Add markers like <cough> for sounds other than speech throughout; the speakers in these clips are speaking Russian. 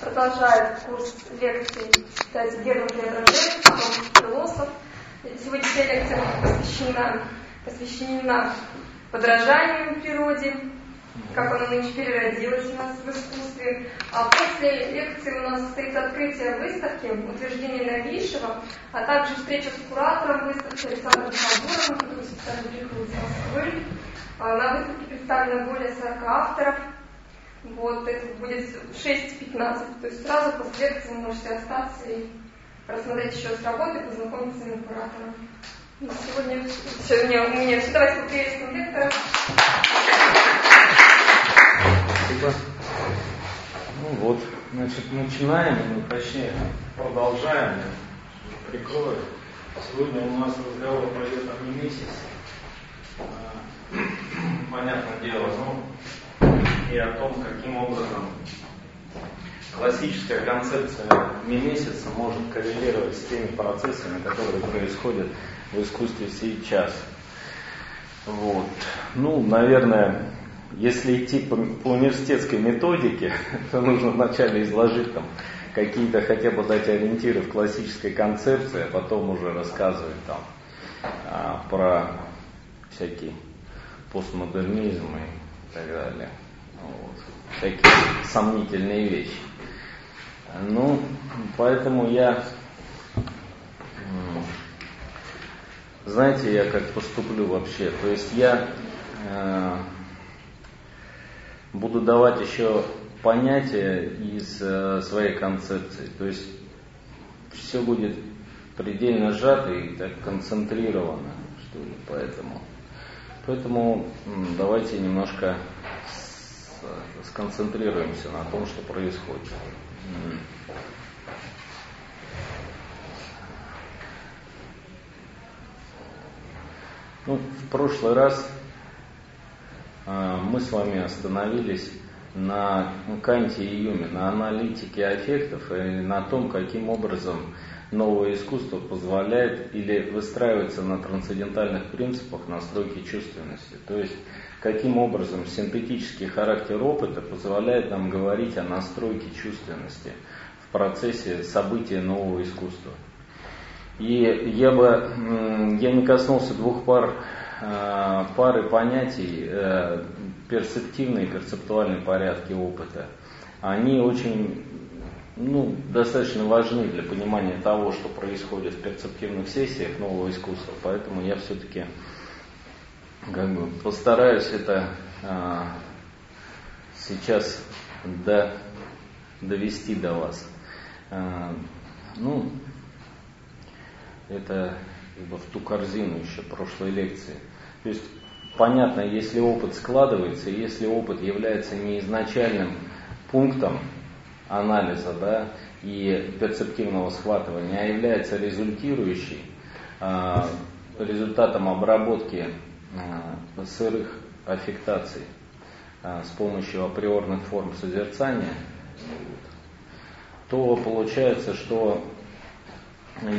продолжает курс лекций кстати, Герман Преображенский, он философ. Сегодняшняя лекция посвящена, посвящена подражанию природе, как оно нынче переродилось у нас в искусстве. А после лекции у нас состоится открытие выставки, утверждение новейшего, а также встреча с куратором выставки Александром Халбуровым, который специально приехал из Москвы. А на выставке представлено более 40 авторов. Вот, это будет 6.15, то есть сразу после лекции можете остаться и рассмотреть еще с работы, познакомиться с куратором. И сегодня мне, у меня все. Давайте поприветствуем лектора. Спасибо. Ну вот, значит, начинаем, ну, точнее, продолжаем, прикрою. Сегодня у нас разговор пойдет о месяц. А, <clears throat> понятное дело, ну, и о том, каким образом классическая концепция месяца может коррелировать с теми процессами, которые происходят в искусстве сейчас. Вот. Ну, наверное, если идти по, по университетской методике, <laughs> то нужно вначале изложить там какие-то хотя бы дать ориентиры в классической концепции, а потом уже рассказывать там а, про всякий постмодернизм и так далее. Такие сомнительные вещи. Ну, поэтому я, знаете, я как поступлю вообще. То есть я э, буду давать еще понятия из э, своей концепции. То есть все будет предельно сжато и так концентрировано, что ли, поэтому. Поэтому давайте немножко сконцентрируемся на том, что происходит. Ну, в прошлый раз э, мы с вами остановились на Канте и Юме, на аналитике аффектов и на том, каким образом новое искусство позволяет или выстраивается на трансцендентальных принципах настройки чувственности. То есть каким образом синтетический характер опыта позволяет нам говорить о настройке чувственности в процессе события нового искусства. И я бы, я не коснулся двух пар, э, пары понятий, э, перцептивные и перцептуальные порядки опыта. Они очень, ну, достаточно важны для понимания того, что происходит в перцептивных сессиях нового искусства, поэтому я все-таки как бы постараюсь это а, сейчас до, довести до вас. А, ну, это как бы в ту корзину еще прошлой лекции. То есть понятно, если опыт складывается, если опыт является не изначальным пунктом анализа да, и перцептивного схватывания, а является результирующий э, результатом обработки сырых аффектаций э, с помощью априорных форм созерцания, то получается, что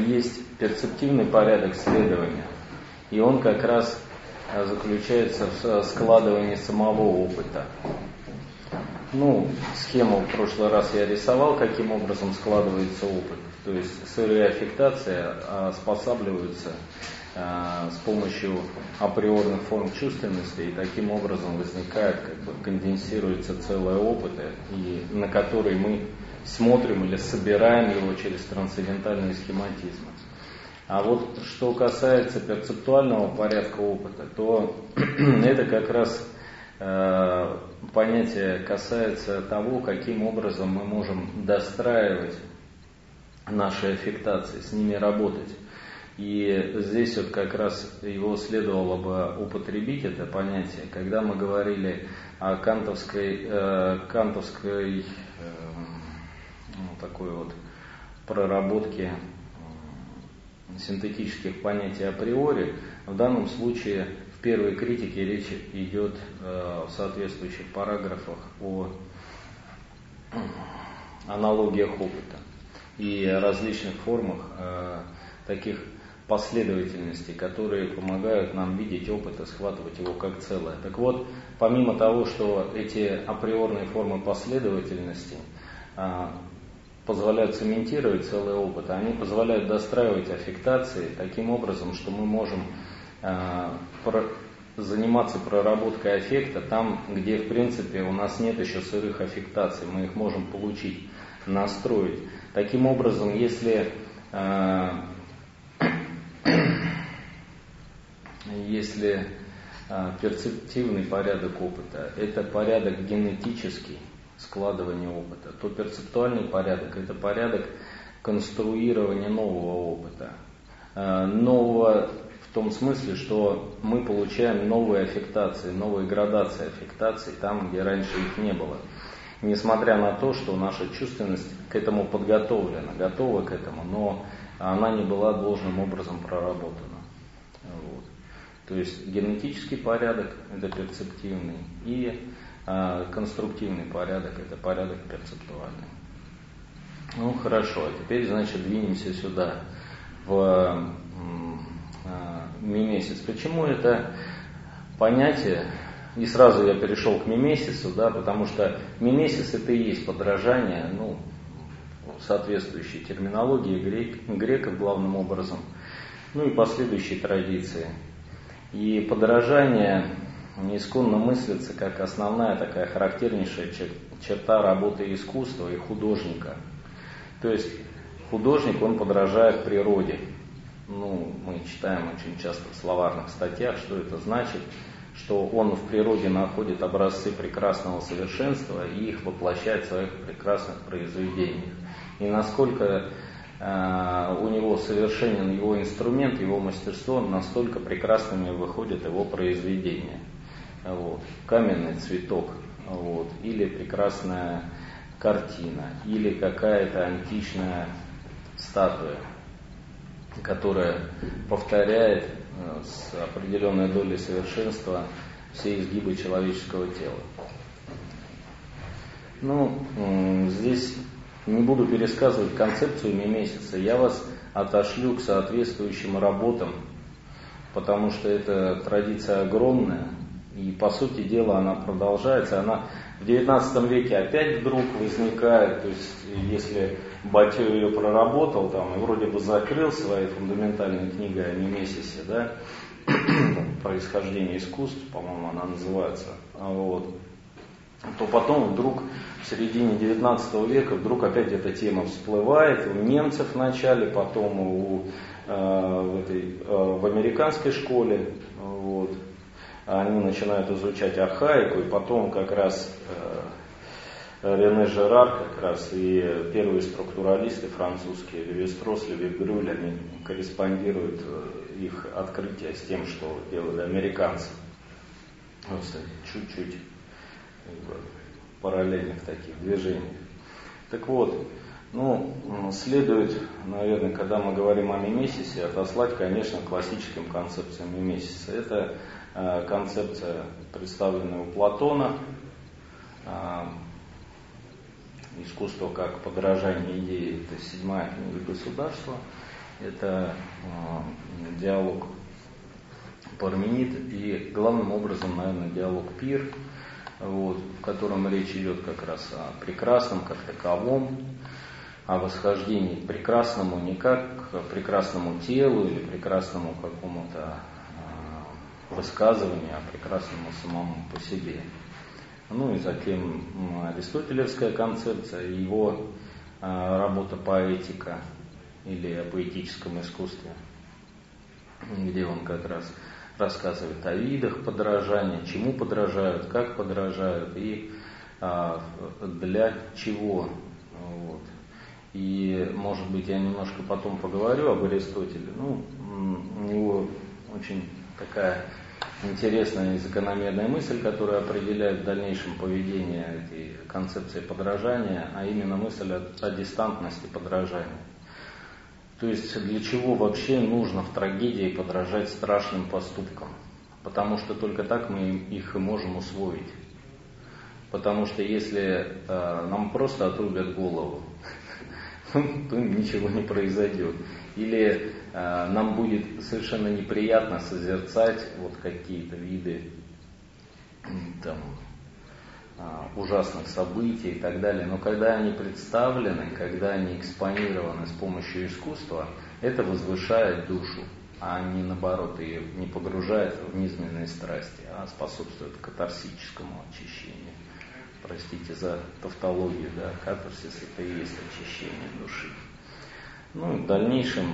есть перцептивный порядок следования, и он как раз э, заключается в складывании самого опыта. Ну, схему в прошлый раз я рисовал, каким образом складывается опыт. То есть сырые аффектации спосабливаются Э, с помощью априорных форм чувственности, и таким образом возникает, как бы конденсируется целое опыты, и на который мы смотрим или собираем его через трансцендентальный схематизм. А вот что касается перцептуального порядка опыта, то <clears throat> это как раз э, понятие касается того, каким образом мы можем достраивать наши аффектации, с ними работать. И здесь вот как раз его следовало бы употребить, это понятие, когда мы говорили о кантовской, э, кантовской э, ну, такой вот проработке э, синтетических понятий априори, в данном случае в первой критике речь идет э, в соответствующих параграфах о аналогиях опыта и различных формах э, таких последовательности, которые помогают нам видеть опыт и схватывать его как целое. Так вот, помимо того, что эти априорные формы последовательности а, позволяют цементировать целый опыт, они позволяют достраивать аффектации таким образом, что мы можем а, заниматься проработкой аффекта там, где в принципе у нас нет еще сырых аффектаций, мы их можем получить, настроить. Таким образом, если а, <clears throat> если перцептивный порядок опыта – это порядок генетический, складывания опыта, то перцептуальный порядок – это порядок конструирования нового опыта. Э, нового в том смысле, что мы получаем новые аффектации, новые градации аффектаций там, где раньше их не было. Несмотря на то, что наша чувственность к этому подготовлена, готова к этому, но она не была должным образом проработана. Вот. То есть генетический порядок – это перцептивный, и а конструктивный порядок – это порядок перцептуальный. Ну хорошо, а теперь, значит, двинемся сюда, в а, мимесис. Почему это понятие, и сразу я перешел к мимесису, да, потому что мимесис это и есть подражание, ну, соответствующей терминологии грек, греков главным образом, ну и последующей традиции. И подражание исконно мыслится как основная такая характернейшая черта работы искусства и художника. То есть художник, он подражает природе. Ну, мы читаем очень часто в словарных статьях, что это значит, что он в природе находит образцы прекрасного совершенства и их воплощает в своих прекрасных произведениях. И насколько э, у него совершенен его инструмент, его мастерство, настолько прекрасными выходят его произведения. Вот, каменный цветок, вот, или прекрасная картина, или какая-то античная статуя, которая повторяет с определенной долей совершенства все изгибы человеческого тела. Ну, здесь не буду пересказывать концепцию месяца, я вас отошлю к соответствующим работам, потому что это традиция огромная, и по сути дела она продолжается, она в XIX веке опять вдруг возникает, то есть если Батю ее проработал там и вроде бы закрыл своей фундаментальной книгой о Мимесисе, да, <clears throat> происхождение искусств, по-моему, она называется, вот, то потом вдруг в середине 19 века вдруг опять эта тема всплывает у немцев вначале, потом у, э, в, этой, э, в американской школе, вот, они начинают изучать архаику, и потом как раз э, Рене Жерар, как раз и первые структуралисты французские, Левистрос, Левигрюль, они корреспондируют э, их открытие с тем, что делали американцы. Чуть-чуть параллельных таких движений. Так вот, ну, следует, наверное, когда мы говорим о мимесисе, отослать, конечно, классическим концепциям мимесиса. Это Э, концепция, представленная у Платона, э, искусство как подражание идеи, это седьмая книга государства, это э, диалог Парменид и главным образом, наверное, диалог Пир, вот, в котором речь идет как раз о прекрасном как таковом, о восхождении к прекрасному не как к прекрасному телу или прекрасному какому-то высказывания о прекрасном самому по себе. Ну и затем аристотелевская концепция, его а, работа поэтика или о поэтическом искусстве, где он как раз рассказывает о видах подражания, чему подражают, как подражают и а, для чего. Вот. И, может быть, я немножко потом поговорю об Аристотеле. Ну, у него очень такая интересная и закономерная мысль, которая определяет в дальнейшем поведение этой концепции подражания, а именно мысль о, о дистантности подражания. То есть для чего вообще нужно в трагедии подражать страшным поступкам? Потому что только так мы их и можем усвоить. Потому что если э, нам просто отрубят голову, <laughs> то ничего не произойдет. Или нам будет совершенно неприятно созерцать вот какие-то виды там, а, ужасных событий и так далее. Но когда они представлены, когда они экспонированы с помощью искусства, это возвышает душу, а не наоборот ее не погружает в низменные страсти, а способствует катарсическому очищению. Простите за тавтологию, да, катарсис это и есть очищение души. Ну в дальнейшем,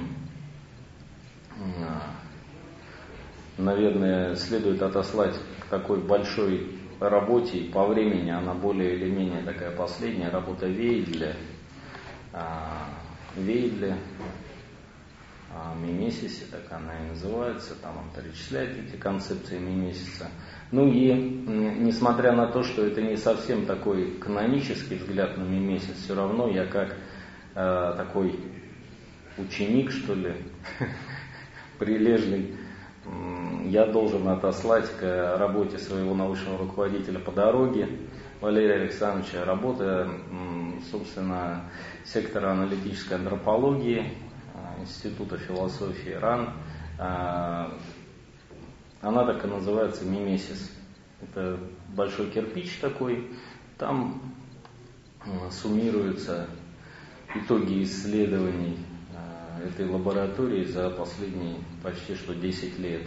наверное, следует отослать к такой большой работе и по времени она более или менее такая последняя работа Вейдля. А, Вейдля, а, Мимесисе, так она и называется, там он перечисляет эти концепции Мимесиса. Ну и несмотря на то, что это не совсем такой канонический взгляд на Мимесис, все равно я как э, такой ученик, что ли, <laughs> прилежный я должен отослать к работе своего научного руководителя по дороге Валерия Александровича. Работа, собственно, сектора аналитической антропологии а, Института философии РАН. А, она так и называется «Мимесис». Это большой кирпич такой. Там суммируются итоги исследований этой лаборатории за последние почти что 10 лет.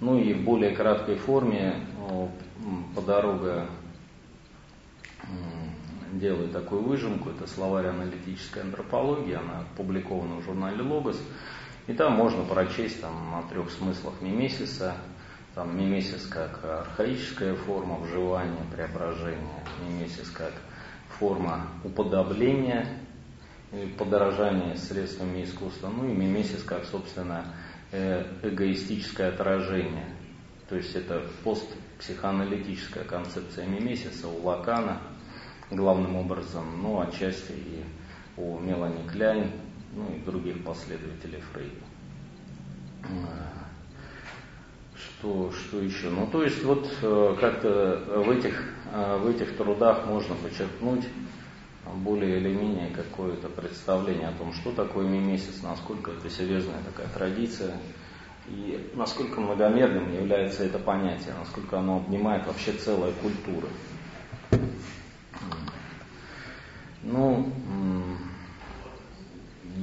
Ну и в более краткой форме подорога делает такую выжимку, это словарь аналитической антропологии, она опубликована в журнале Логос, и там можно прочесть там, о трех смыслах мимесиса, там мимесис как архаическая форма вживания, преображения, мимесис как форма уподобления подорожание средствами искусства, ну и мимесис как, собственно, э, эгоистическое отражение. То есть это постпсихоаналитическая концепция мимесиса у Лакана, главным образом, ну, отчасти и у Мелани Кляйн, ну и других последователей Фрейда. Что, что еще? Ну, то есть вот э, как-то в этих, э, в этих трудах можно подчеркнуть более или менее какое-то представление о том, что такое мимесис, насколько это серьезная такая традиция, и насколько многомерным является это понятие, насколько оно обнимает вообще целая культура. Ну,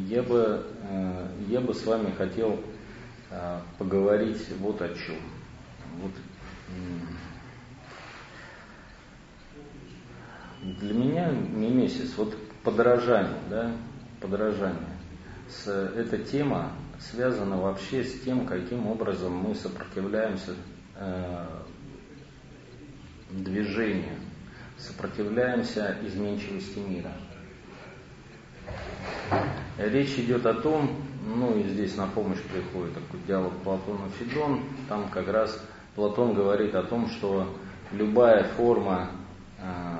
я бы, э, я бы с вами хотел э, поговорить вот о чем. Вот, для меня мимесис, вот подражание, да, подражание. С, эта тема связана вообще с тем, каким образом мы сопротивляемся э, движению, сопротивляемся изменчивости мира. Речь идет о том, ну и здесь на помощь приходит такой диалог Платона Федон, там как раз Платон говорит о том, что любая форма э,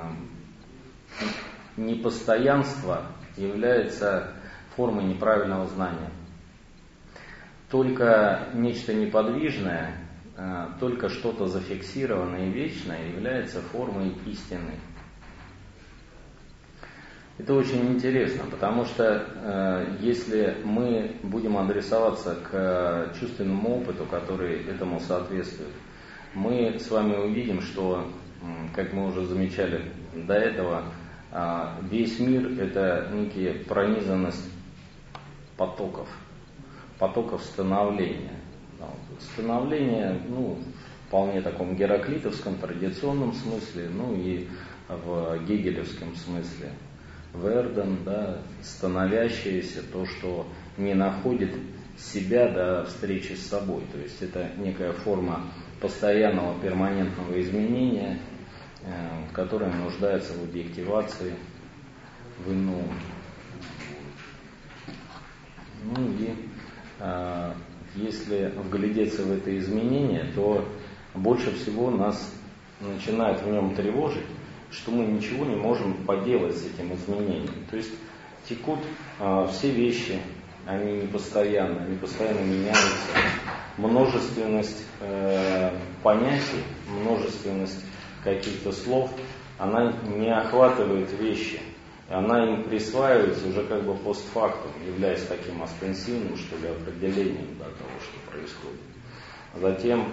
непостоянство является формой неправильного знания. Только нечто неподвижное, э, только что-то зафиксированное и вечное является формой истины. Это очень интересно, потому что э, если мы будем адресоваться к чувственному опыту, который этому соответствует, мы с вами увидим, что, как мы уже замечали до этого, весь мир – это некие пронизанность потоков, потоков становления. Становление, ну, вполне таком гераклитовском, традиционном смысле, ну и в гегелевском смысле. Верден, да, становящееся, то, что не находит себя до встречи с собой. То есть это некая форма постоянного перманентного изменения – Э, которая нуждается в объективации, в ином. Ну и э, если вглядеться в это изменение, то больше всего нас начинает в нем тревожить, что мы ничего не можем поделать с этим изменением. То есть текут э, все вещи, они не постоянно, они постоянно меняются. Множественность э, понятий, множественность каких-то слов, она не охватывает вещи. Она им присваивается уже как бы постфактум, являясь таким остенсивным, что ли, определением да, того, что происходит. Затем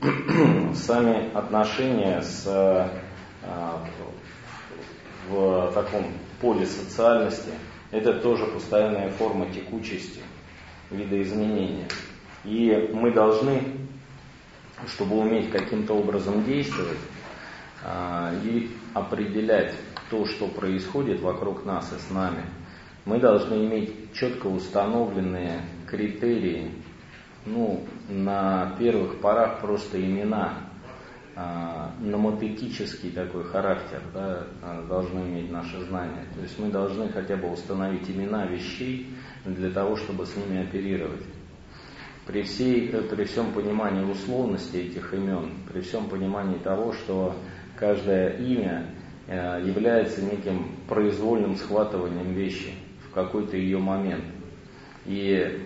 <clears throat> сами отношения с в таком поле социальности, это тоже постоянная форма текучести, видоизменения. И мы должны, чтобы уметь каким-то образом действовать и определять то, что происходит вокруг нас и с нами, мы должны иметь четко установленные критерии, ну, на первых порах просто имена, а, номотетический такой характер да, а, должны иметь наши знания. То есть мы должны хотя бы установить имена вещей для того, чтобы с ними оперировать. При, всей, при всем понимании условности этих имен, при всем понимании того, что каждое имя э, является неким произвольным схватыванием вещи в какой-то ее момент и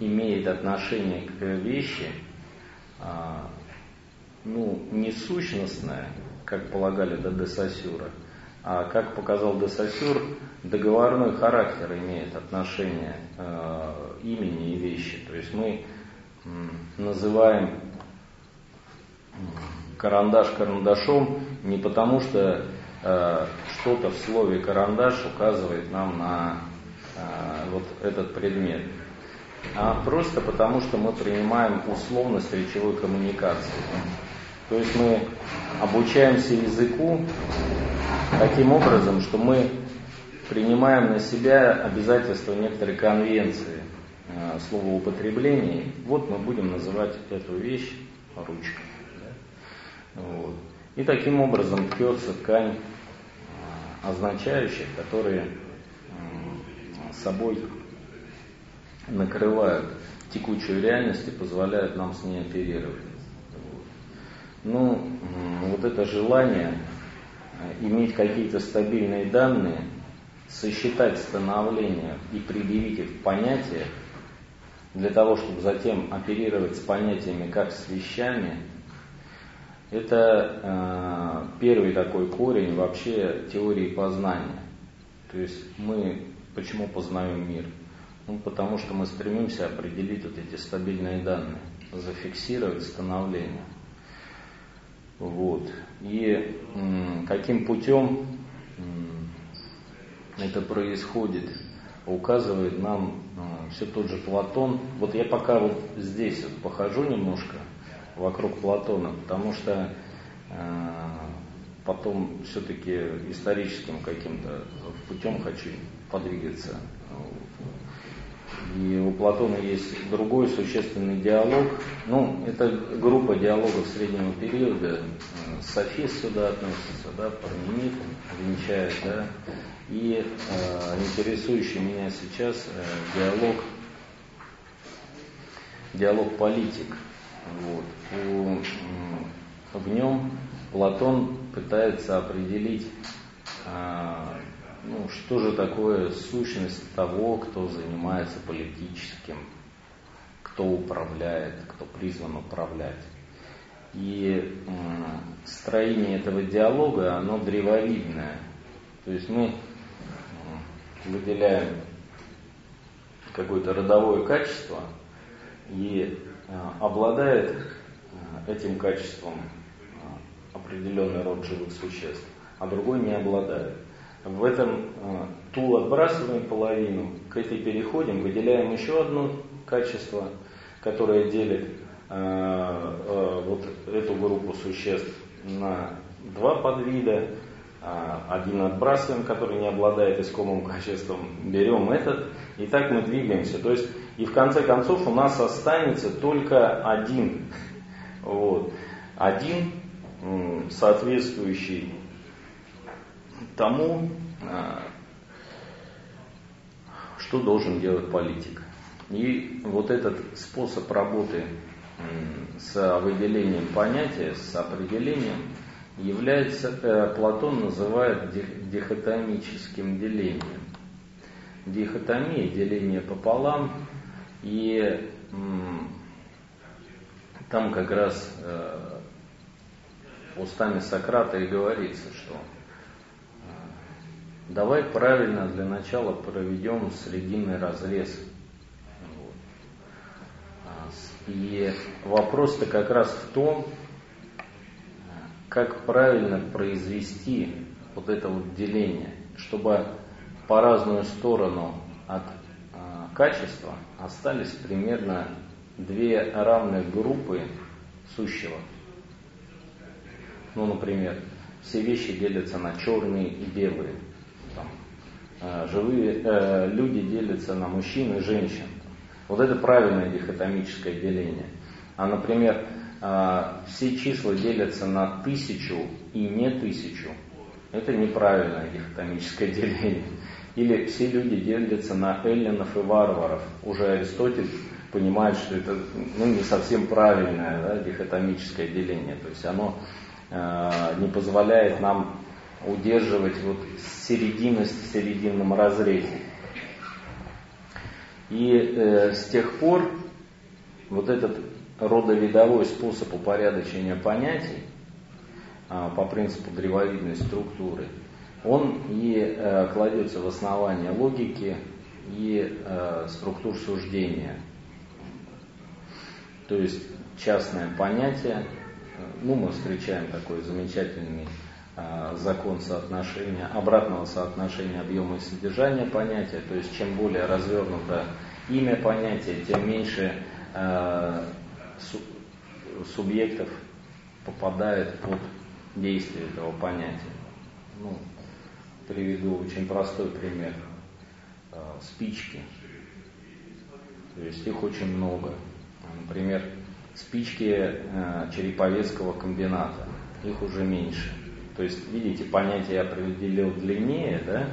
имеет отношение к вещи, а, ну, не сущностное, как полагали до Десасюра, а как показал Десасюр, договорной характер имеет отношение э, имени и вещи. То есть мы называем карандаш карандашом не потому, что э, что-то в слове карандаш указывает нам на э, вот этот предмет, а просто потому, что мы принимаем условность речевой коммуникации. То есть мы обучаемся языку таким образом, что мы принимаем на себя обязательства некоторой конвенции э, словоупотребления. Вот мы будем называть эту вещь ручкой. Вот. И таким образом ткется ткань э, означающих, которые собой накрывают текучую реальность и позволяют нам с ней оперировать. Ну, вот это желание э, иметь какие-то стабильные данные, сосчитать становление и предъявить их в понятиях, для того, чтобы затем оперировать с понятиями как с вещами, это э, первый такой корень вообще теории познания. То есть мы почему познаем мир? Ну, потому что мы стремимся определить вот эти стабильные данные, зафиксировать становление. Вот. И м, каким путем м, это происходит, указывает нам э, все тот же Платон. Вот я пока вот здесь вот похожу немножко вокруг Платона, потому что э, потом все-таки историческим каким-то путем хочу подвигаться и у Платона есть другой существенный диалог. Ну, это группа диалогов среднего периода. Софист сюда относится, да, Парменид венчает, да. И э, интересующий меня сейчас э, диалог, диалог политик. Вот. У, в нем Платон пытается определить э, ну, что же такое сущность того, кто занимается политическим, кто управляет, кто призван управлять. И строение этого диалога, оно древовидное. То есть мы выделяем какое-то родовое качество и э, обладает этим качеством э, определенный род живых существ, а другой не обладает. В этом э, ту отбрасываем половину, к этой переходим, выделяем еще одно качество, которое делит э, вот эту группу существ на два подвида. Один отбрасываем, который не обладает искомым качеством, берем этот, и так мы двигаемся. То есть, и в конце концов у нас останется только один, вот, один соответствующий тому, а, что должен делать политик. И вот этот способ работы с выделением понятия, с определением, является, э, Платон называет дихотомическим делением. Дихотомия, деление пополам, и там как раз э, устами Сократа и говорится, что Давай правильно для начала проведем срединный разрез. Вот. А, и вопрос-то как раз в том, как правильно произвести вот это вот деление, чтобы по разную сторону от э, качества остались примерно две равных группы сущего. Ну, например, все вещи делятся на черные и белые. Там, э, живые э, люди делятся на мужчин и женщин. Вот это правильное дихотомическое деление. А, например, э, все числа делятся на тысячу и не тысячу. Это неправильное дихотомическое <laughs> деление. Или все люди делятся на эллинов и варваров. Уже Аристотель понимает, что это ну, не совсем правильное да, дихотомическое деление. То есть оно э, не позволяет нам удерживать вот серединность в серединном разрезе. И э, с тех пор вот этот родовидовой способ упорядочения понятий э, по принципу древовидной структуры, он и э, кладется в основание логики и э, структур суждения. То есть частное понятие, ну мы встречаем такой замечательный а, закон соотношения, обратного соотношения объема и содержания понятия, то есть чем более развернуто имя понятия, тем меньше а, субъектов попадает под действие этого понятия. Ну, приведу очень простой пример. А, спички. То есть их очень много. Например, спички э, Череповецкого комбината. Их уже меньше. То есть, видите, понятие я определил длиннее, да?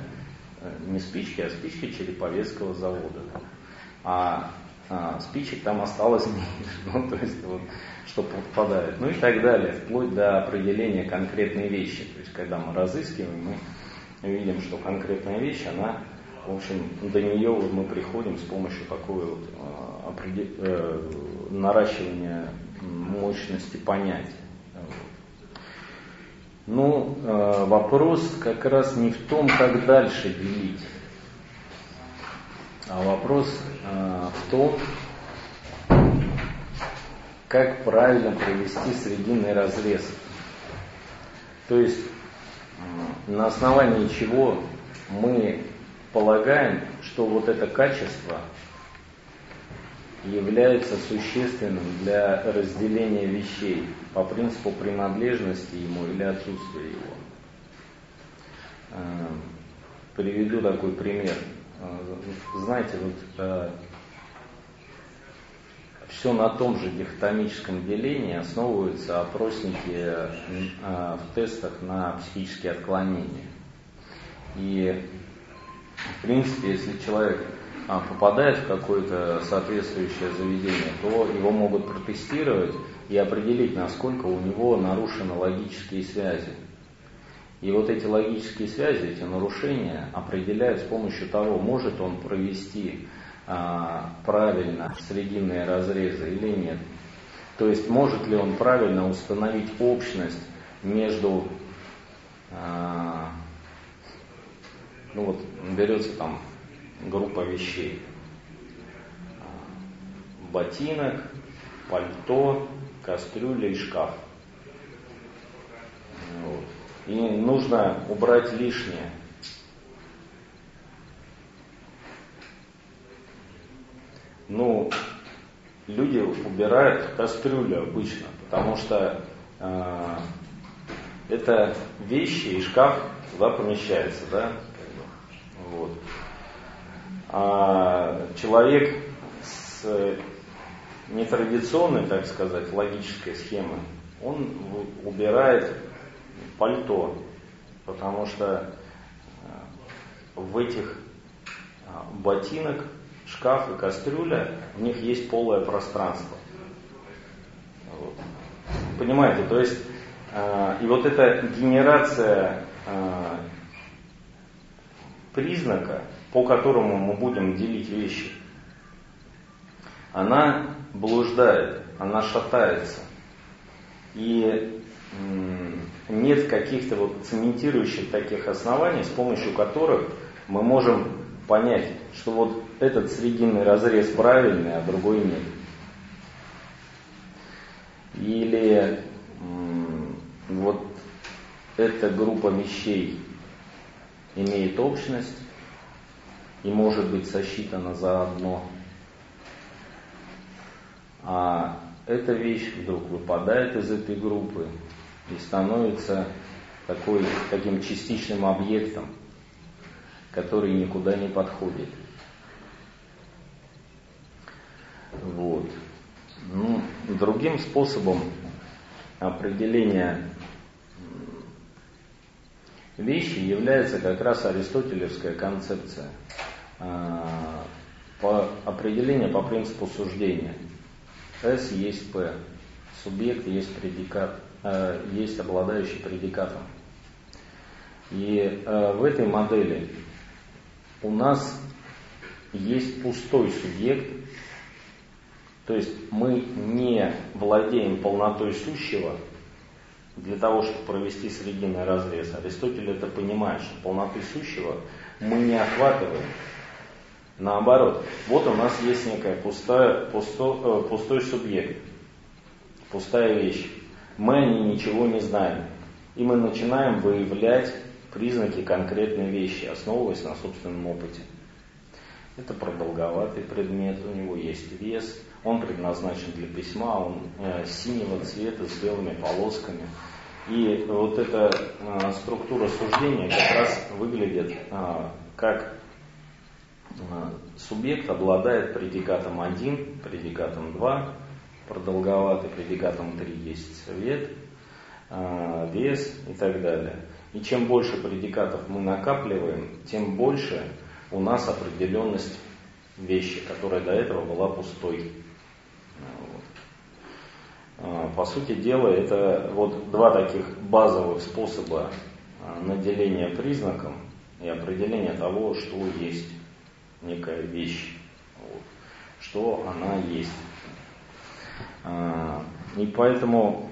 Э, не спички, а спички Череповецкого завода. А, а спичек там осталось <laughs> меньше. Ну, то есть, вот, что подпадает. Ну и так далее, вплоть до определения конкретной вещи. То есть, когда мы разыскиваем, мы видим, что конкретная вещь, она в общем, до нее вот мы приходим с помощью такой вот э, э, наращивания мощности понятия. Но ну, э, вопрос как раз не в том, как дальше делить, а вопрос э, в том, как правильно провести срединный разрез. То есть э, на основании чего мы полагаем, что вот это качество является существенным для разделения вещей по принципу принадлежности ему или отсутствия его. Э, приведу такой пример. Э, знаете, вот э, все на том же дихотомическом делении основываются опросники в тестах на психические отклонения. И в принципе, если человек попадает в какое-то соответствующее заведение, то его могут протестировать и определить, насколько у него нарушены логические связи. И вот эти логические связи, эти нарушения определяют с помощью того, может он провести а, правильно срединные разрезы или нет. То есть может ли он правильно установить общность между а, ну вот берется там группа вещей. Ботинок, пальто, кастрюля и шкаф. Вот. И нужно убрать лишнее. Ну, люди убирают кастрюлю обычно, потому что э, это вещи и шкаф туда помещается, да? Вот. А человек с нетрадиционной, так сказать, логической схемой, он убирает пальто, потому что э, в этих э, ботинок, шкаф и кастрюля, в них есть полое пространство. Вот. Понимаете, то есть, э, и вот эта генерация признака, по которому мы будем делить вещи, она блуждает, она шатается. И нет каких-то вот цементирующих таких оснований, с помощью которых мы можем понять, что вот этот срединный разрез правильный, а другой нет. Или вот эта группа вещей имеет общность и может быть сосчитана заодно. А эта вещь вдруг выпадает из этой группы и становится такой, таким частичным объектом, который никуда не подходит. Вот. Ну, другим способом определения вещи является как раз аристотелевская концепция по определению по принципу суждения. С есть П, субъект есть предикат, а, есть обладающий предикатом. И а, в этой модели у нас есть пустой субъект, то есть мы не владеем полнотой сущего для того, чтобы провести срединный разрез. Аристотель это понимает, что полноты сущего мы не охватываем. Наоборот, вот у нас есть некая пустая, пусто, э, пустой субъект, пустая вещь. Мы о ней ничего не знаем. И мы начинаем выявлять признаки конкретной вещи, основываясь на собственном опыте. Это продолговатый предмет, у него есть вес, он предназначен для письма, он э, синего цвета с белыми полосками. И вот эта э, структура суждения как раз выглядит э, как субъект обладает предикатом 1, предикатом 2, продолговатый предикатом 3 есть цвет, э, вес и так далее. И чем больше предикатов мы накапливаем, тем больше у нас определенность вещи, которая до этого была пустой. А, по сути дела, это вот два таких базовых способа наделения признаком и определения того, что есть некая вещь, вот, что она есть. А, и поэтому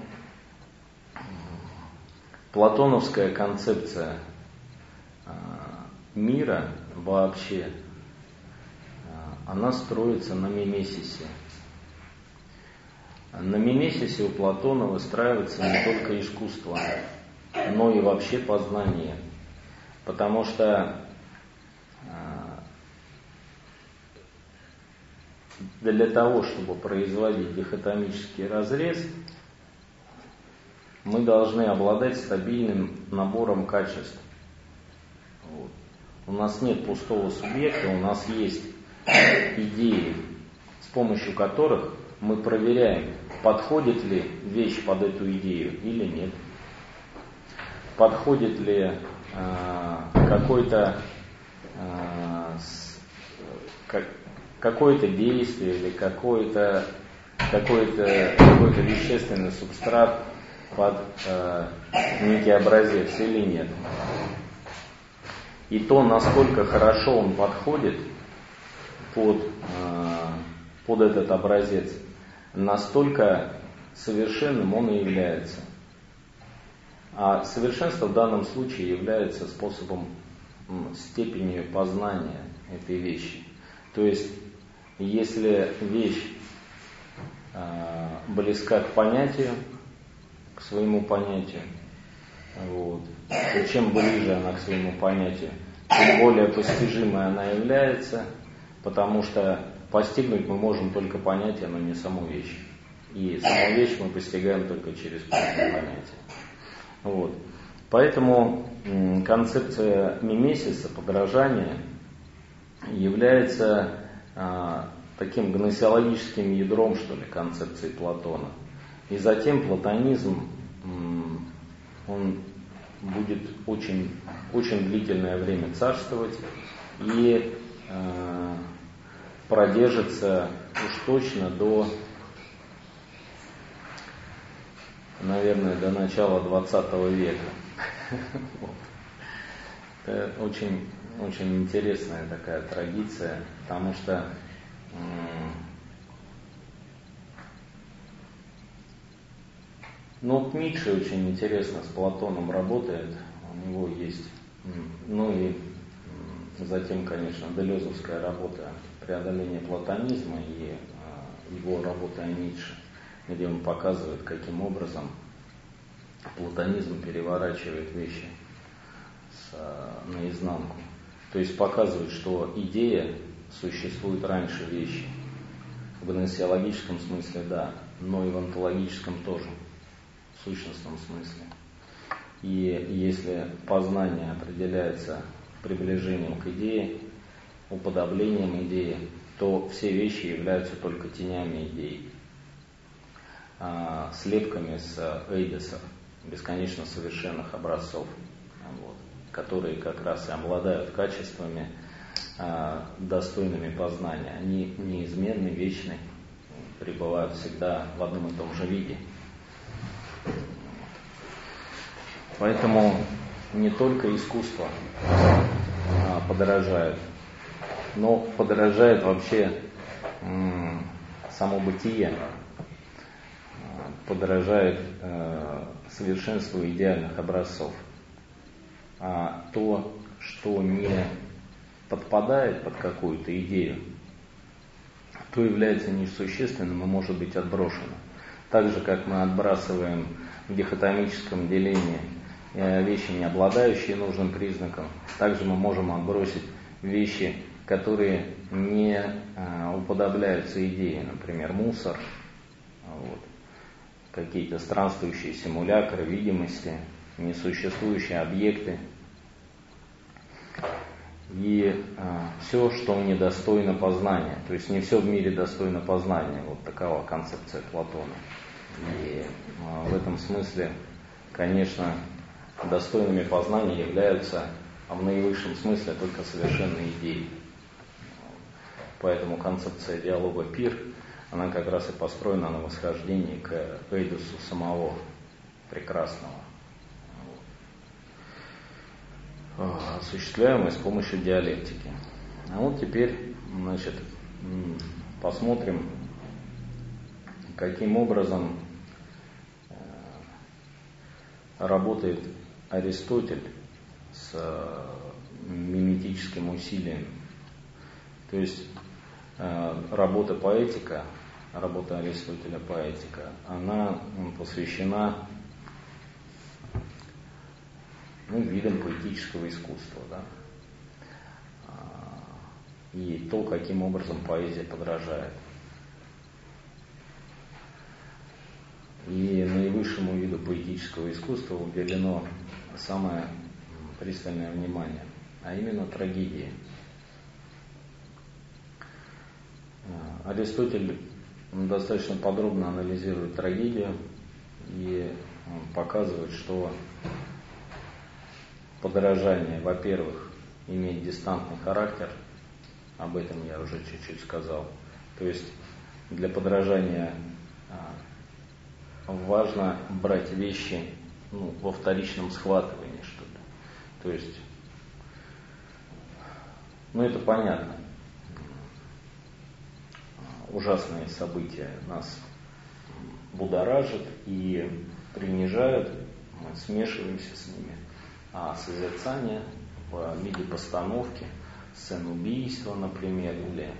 платоновская концепция мира вообще, она строится на мимесисе. На мимесисе у Платона выстраивается не только искусство, но и вообще познание. Потому что а, для того, чтобы производить дихотомический разрез, мы должны обладать стабильным набором качеств. Вот. У нас нет пустого субъекта, у нас есть идеи, с помощью которых мы проверяем, подходит ли вещь под эту идею или нет. Подходит ли э, какой-то э, как, какое-то действие или какой-то какой-то какой-то вещественный субстрат под э, некий образец или нет. И то, насколько хорошо он подходит под, э, под этот образец, настолько совершенным он и является. А совершенство в данном случае является способом степенью познания этой вещи. То есть, если вещь э, близка к понятию, к своему понятию, вот, и чем ближе она к своему понятию, тем более постижимой она является, потому что Постигнуть мы можем только понятие, но не саму вещь. И саму вещь мы постигаем только через понятие. Вот. Поэтому концепция мимесиса, подражания, является а, таким гносеологическим ядром, что ли, концепции Платона. И затем платонизм, он будет очень, очень длительное время царствовать, и а, продержится уж точно до, наверное, до начала 20 века. <laughs> Очень, очень интересная такая традиция, потому что ну, вот Ницше очень интересно с Платоном работает, у него есть, ну и затем, конечно, Делезовская работа преодоление платонизма и а, его работа о Ницше, где он показывает, каким образом платонизм переворачивает вещи с, наизнанку. То есть показывает, что идея существует раньше вещи. В гносеологическом смысле да, но и в онтологическом тоже, в сущностном смысле. И если познание определяется приближением к идее, уподоблением идеи, то все вещи являются только тенями идей, а, слепками с эйдесов, бесконечно совершенных образцов, вот, которые как раз и обладают качествами, а, достойными познания. Они неизменны, вечны, пребывают всегда в одном и том же виде. Поэтому не только искусство а, подорожает, но подорожает вообще само бытие, а, подорожает э, совершенству идеальных образцов. А то, что не подпадает под какую-то идею, то является несущественным и может быть отброшено. Так же, как мы отбрасываем в дихотомическом делении Э, вещи, не обладающие нужным признаком. Также мы можем отбросить вещи, которые не э, уподобляются идее, например, мусор, вот, какие-то странствующие симулякры, видимости, несуществующие объекты. И э, все, что недостойно познания. То есть не все в мире достойно познания. Вот такова концепция Платона. И э, в этом смысле, конечно, достойными познания являются а в наивысшем смысле только совершенные идеи. Поэтому концепция диалога пир, она как раз и построена на восхождении к Эйдусу самого прекрасного, осуществляемой с помощью диалектики. А вот теперь, значит, посмотрим, каким образом э, работает Аристотель с э, миметическим усилием. То есть э, работа поэтика, работа Аристотеля поэтика, она посвящена ну, видам поэтического искусства. Да? А, и то, каким образом поэзия подражает. И наивысшему виду поэтического искусства уделено самое пристальное внимание, а именно трагедии. Э, Аристотель достаточно подробно анализирует трагедию и показывает, что подорожание, во-первых, имеет дистантный характер, об этом я уже чуть-чуть сказал. То есть для подражания э, важно брать вещи ну, во вторичном схватывании, что ли. То есть, ну это понятно. Ужасные события нас будоражат и принижают, мы смешиваемся с ними. А созерцание в виде постановки, сцен убийства, например, или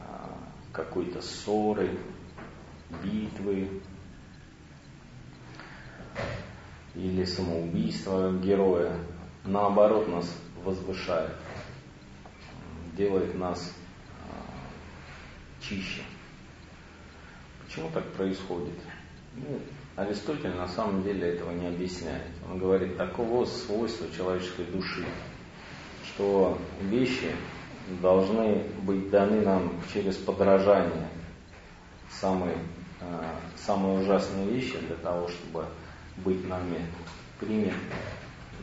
а, какой-то ссоры, битвы, или самоубийство героя, наоборот нас возвышает, делает нас а, чище. Почему так происходит? Ну, Аристотель на самом деле этого не объясняет. Он говорит, таково свойство человеческой души, что вещи должны быть даны нам через подражание самой, э, самые ужасные вещи для того, чтобы быть нами приняты,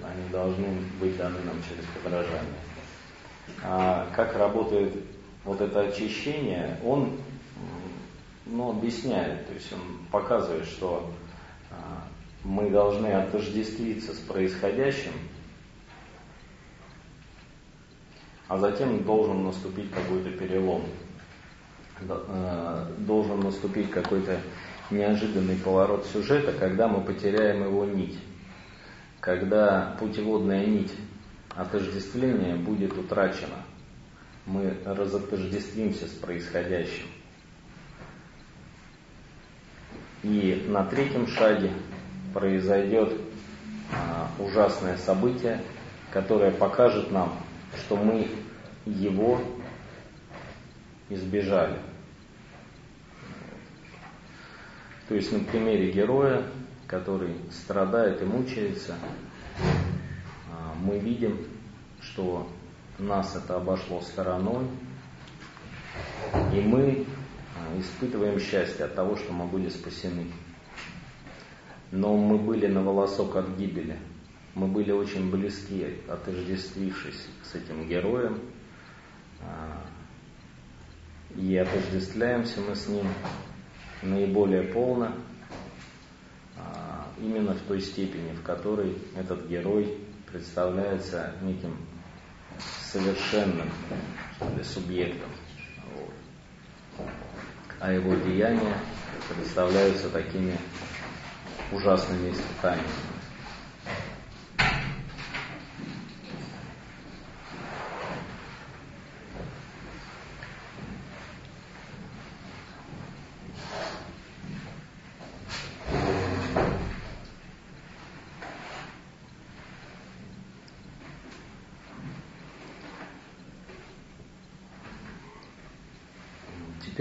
они должны быть даны нам через подражание. А как работает вот это очищение, он ну, объясняет, то есть он показывает, что мы должны отождествиться с происходящим, а затем должен наступить какой-то перелом, э, должен наступить какой-то неожиданный поворот сюжета, когда мы потеряем его нить, когда путеводная нить отождествления будет утрачена. Мы разотождествимся с происходящим. И на третьем шаге произойдет а, ужасное событие, которое покажет нам, что мы его избежали. То есть на примере героя, который страдает и мучается, а, мы видим, что нас это обошло стороной, и мы а, испытываем счастье от того, что мы были спасены. Но мы были на волосок от гибели. Мы были очень близки, отождествившись с этим героем. А, и отождествляемся мы с ним наиболее полно, а, именно в той степени, в которой этот герой представляется неким совершенным ли, субъектом. Вот. А его деяния представляются такими ужасными испытаниями.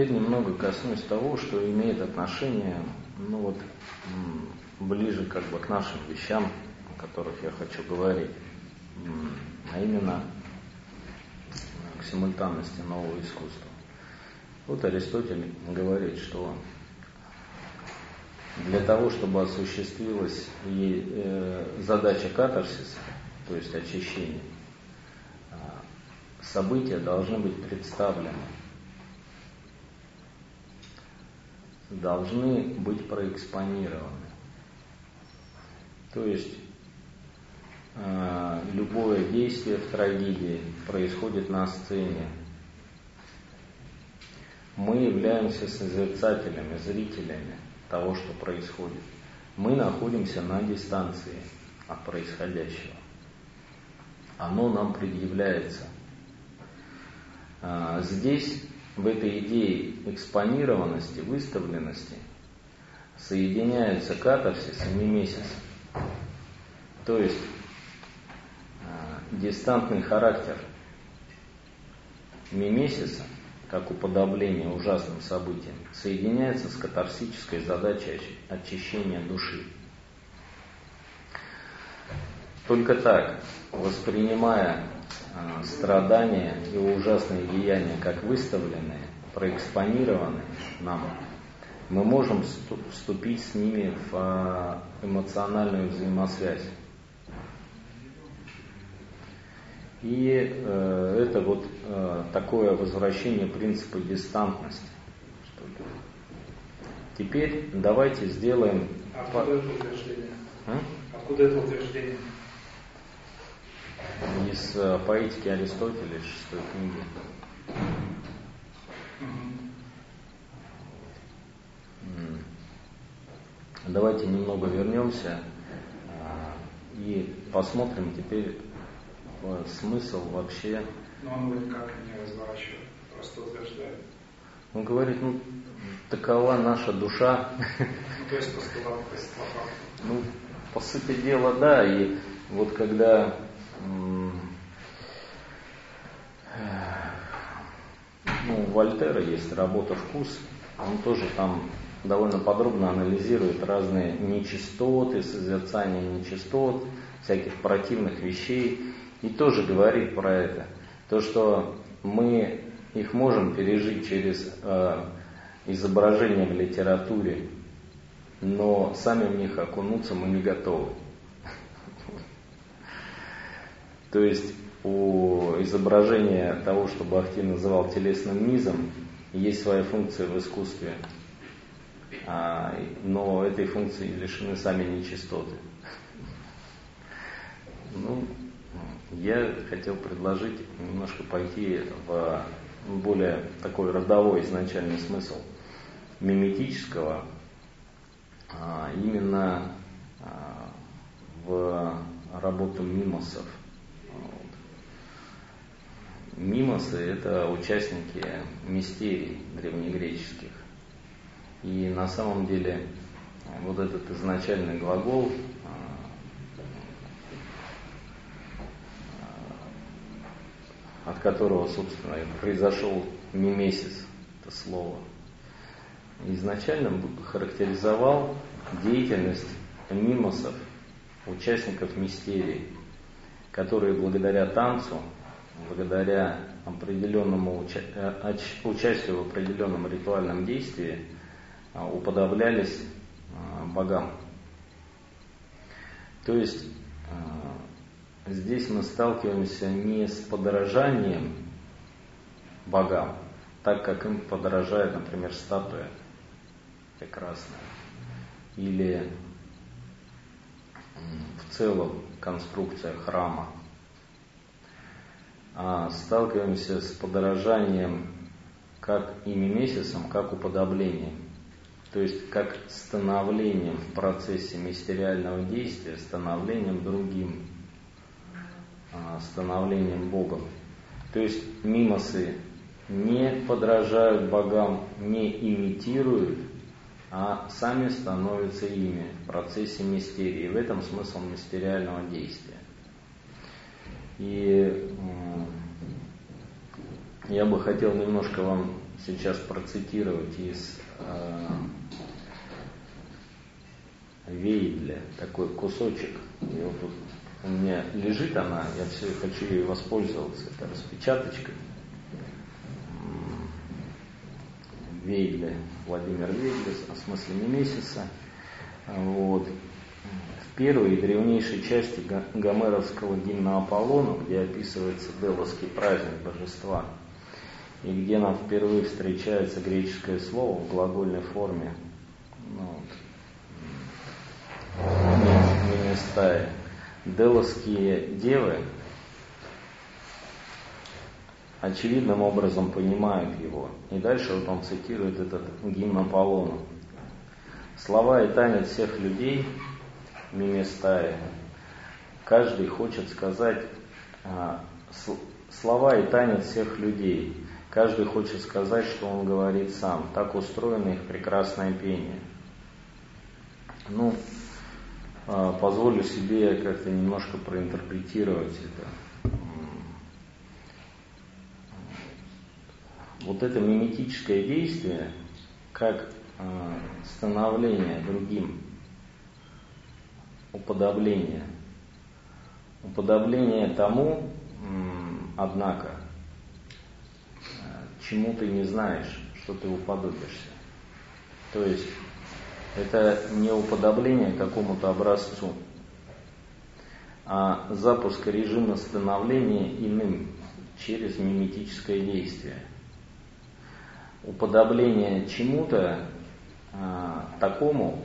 Теперь немного коснусь того, что имеет отношение, ну вот, ближе как бы к нашим вещам, о которых я хочу говорить, а именно к симультанности нового искусства. Вот Аристотель говорит, что для того, чтобы осуществилась и, э, задача катарсиса, то есть очищения, э, события должны быть представлены должны быть проэкспонированы. То есть э, любое действие в трагедии происходит на сцене. Мы являемся созерцателями, зрителями того, что происходит. Мы находимся на дистанции от происходящего. Оно нам предъявляется. Э, здесь в этой идее экспонированности, выставленности соединяются катарсис и мимесис. То есть э, дистантный характер мимесиса, как уподобление ужасным событиям, соединяется с катарсической задачей очищения души. Только так, воспринимая страдания и ужасные деяния, как выставленные, проэкспонированные нам, мы можем вступить с ними в э, эмоциональную взаимосвязь. И э, это вот э, такое возвращение принципа дистантности. Теперь давайте сделаем... Откуда это утверждение? А? Откуда это утверждение? Из э, поэтики Аристотеля из шестой книги. Давайте немного вернемся а, и посмотрим теперь э, смысл вообще. Но он вроде как не разворачивает, просто утверждает. Он говорит, ну, такова наша душа. Ну, то есть постулат, есть Ну, по сути дела, да. И вот когда ну, у Вольтера есть работа «Вкус», он тоже там довольно подробно анализирует разные нечистоты, созерцание нечистот, всяких противных вещей, и тоже говорит про это. То, что мы их можем пережить через э, изображение в литературе, но сами в них окунуться мы не готовы. То есть у изображения того, что Бахти называл телесным низом, есть своя функция в искусстве, а, но этой функции лишены сами нечистоты. Ну, я хотел предложить немножко пойти в более такой родовой изначальный смысл миметического, а, именно а, в работу мимосов – Мимосы – это участники мистерий древнегреческих. И на самом деле вот этот изначальный глагол от которого, собственно, произошел мимесис, это слово, изначально характеризовал деятельность мимосов, участников мистерии, которые благодаря танцу, благодаря определенному э, участию в определенном ритуальном действии а, уподоблялись а, богам. То есть а, здесь мы сталкиваемся не с подражанием богам, так как им подражает, например, статуя прекрасная, или в целом конструкция храма, сталкиваемся с подорожанием как ими месяцем, как уподоблением. То есть как становлением в процессе мистериального действия, становлением другим, а, становлением Богом. То есть мимосы не подражают богам, не имитируют, а сами становятся ими в процессе мистерии. В этом смысл мистериального действия. И я бы хотел немножко вам сейчас процитировать из э, Вейдля такой кусочек. И вот тут у меня лежит она, я все хочу ей воспользоваться. Это распечаточка. Вейдля, Владимир Вейдля, о смысле Немесиса. Вот в первой и древнейшей части гомеровского гимна Аполлону, где описывается Деловский праздник божества, и где нам впервые встречается греческое слово в глагольной форме, ну, Минестае. Деловские девы очевидным образом понимают его. И дальше вот он цитирует этот гимн Аполлону. Слова и танец всех людей Миместая. Каждый хочет сказать а, слова и танец всех людей. Каждый хочет сказать, что он говорит сам. Так устроено их прекрасное пение. Ну, а, позволю себе как-то немножко проинтерпретировать это. Вот это миметическое действие, как а, становление другим уподобление. Уподобление тому, однако, чему ты не знаешь, что ты уподобишься. То есть это не уподобление какому-то образцу, а запуск режима становления иным через миметическое действие. Уподобление чему-то а, такому,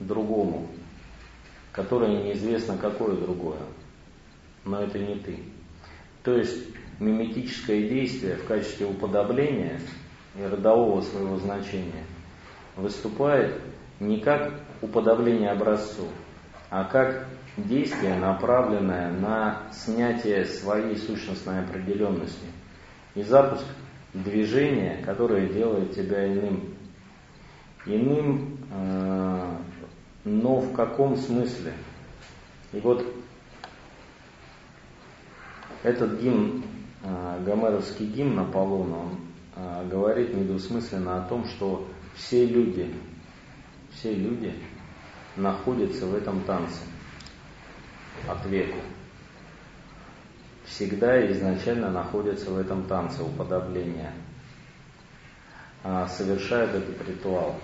другому, которое неизвестно какое другое, но это не ты. То есть миметическое действие в качестве уподобления и родового своего значения выступает не как уподобление образцу, а как действие, направленное на снятие своей сущностной определенности и запуск движения, которое делает тебя иным. Иным э, но в каком смысле? И вот этот гимн, а, гомеровский гимн Аполлона, он а, говорит недвусмысленно о том, что все люди, все люди находятся в этом танце от веку. Всегда изначально находятся в этом танце уподобления, а, совершают этот ритуал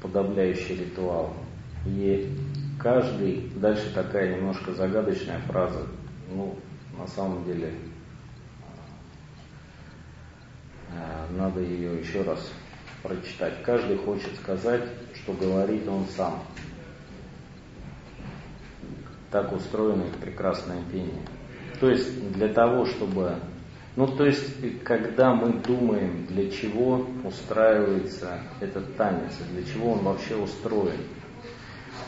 подавляющий ритуал. И каждый, дальше такая немножко загадочная фраза, ну, на самом деле, э, надо ее еще раз прочитать. Каждый хочет сказать, что говорит он сам. Так устроено их прекрасное пение. То есть для того, чтобы ну, то есть, когда мы думаем, для чего устраивается этот танец, для чего он вообще устроен,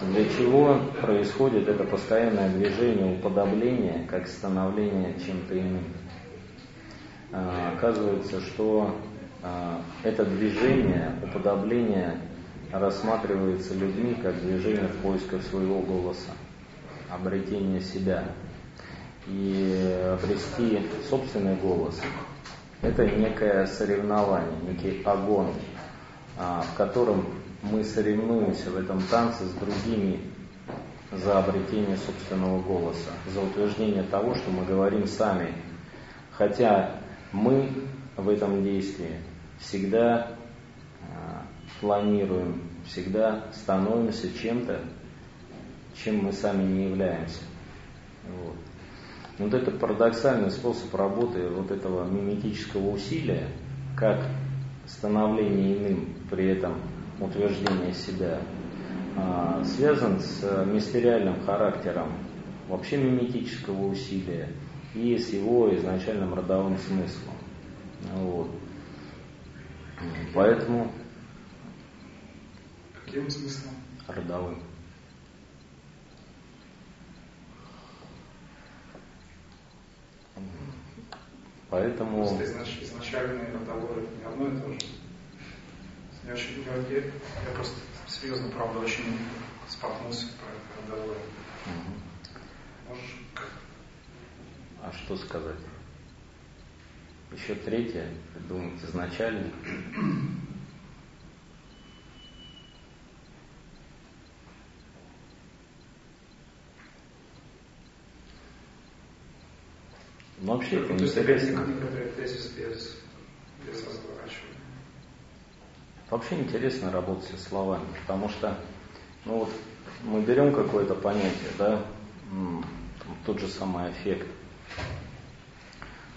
для чего происходит это постоянное движение уподобления, как становление чем-то иным. А, оказывается, что а, это движение, уподобление рассматривается людьми как движение в поисках своего голоса, обретение себя. И обрести собственный голос – это некое соревнование, некий огонь, а, в котором мы соревнуемся в этом танце с другими за обретение собственного голоса, за утверждение того, что мы говорим сами. Хотя мы в этом действии всегда а, планируем, всегда становимся чем-то, чем мы сами не являемся. Вот. Вот это парадоксальный способ работы вот этого миметического усилия, как становление иным, при этом утверждение себя, а, связан с мистериальным характером вообще миметического усилия и с его изначальным родовым смыслом. Вот. Поэтому... Каким смыслом? Родовым. Поэтому... Просто изначально и родовое не одно и то же. Я, очень, я, я, просто серьезно, правда, очень споткнулся про это родовое. Угу. Можешь как? А что сказать? Еще третье, думаете, изначально. Ну, вообще это ну, интересно. без, без разворачивания. Вообще интересно работать со словами, потому что ну вот мы берем какое-то понятие, да, тот же самый эффект,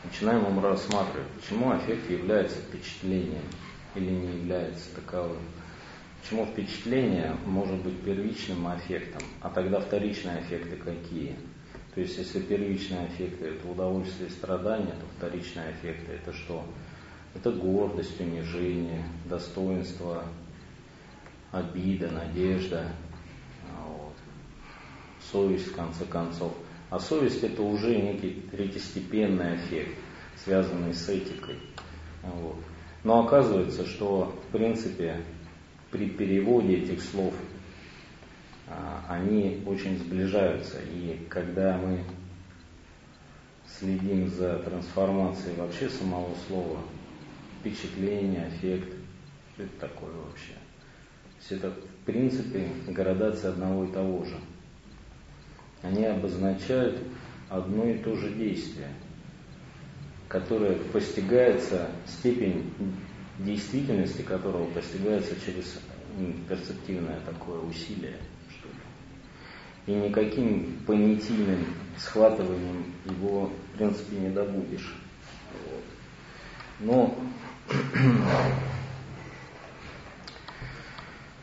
начинаем его рассматривать, почему эффект является впечатлением или не является таковым. Почему впечатление может быть первичным эффектом, а тогда вторичные эффекты какие? То есть, если первичные эффекты это удовольствие и страдания, то вторичные эффекты это что? Это гордость, унижение, достоинство, обида, надежда, вот. совесть в конце концов. А совесть это уже некий третьестепенный эффект, связанный с этикой. Вот. Но оказывается, что в принципе при переводе этих слов они очень сближаются. И когда мы следим за трансформацией вообще самого слова, впечатление, эффект, что это такое вообще? Все это в принципе градация одного и того же. Они обозначают одно и то же действие, которое постигается, степень действительности которого постигается через перцептивное такое усилие и никаким понятийным схватыванием его, в принципе, не добудешь. Вот. Но <clears throat>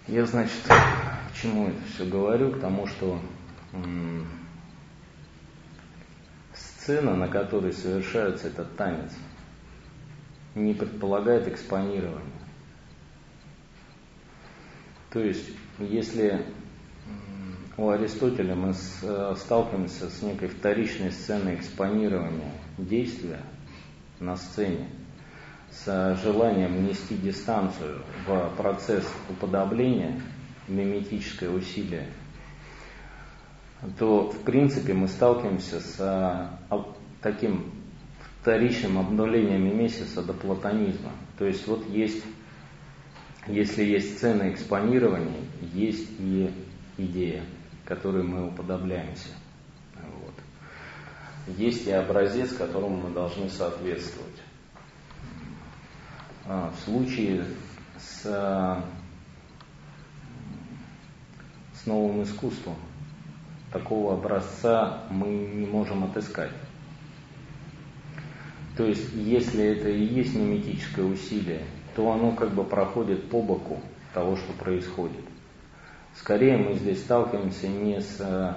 я, значит, к чему это все говорю? К тому, что м- сцена, на которой совершается этот танец, не предполагает экспонирование. То есть, если у Аристотеля мы э, сталкиваемся с некой вторичной сценой экспонирования действия на сцене, с желанием внести дистанцию в процесс уподобления, миметическое усилие, то в принципе мы сталкиваемся с э, таким вторичным обнулением мимесиса до платонизма. То есть вот есть, если есть сцена экспонирования, есть и идея которой мы уподобляемся. Вот. Есть и образец, которому мы должны соответствовать. А, в случае с, с новым искусством такого образца мы не можем отыскать. То есть, если это и есть миметическое усилие, то оно как бы проходит по боку того, что происходит. Скорее мы здесь сталкиваемся не с э,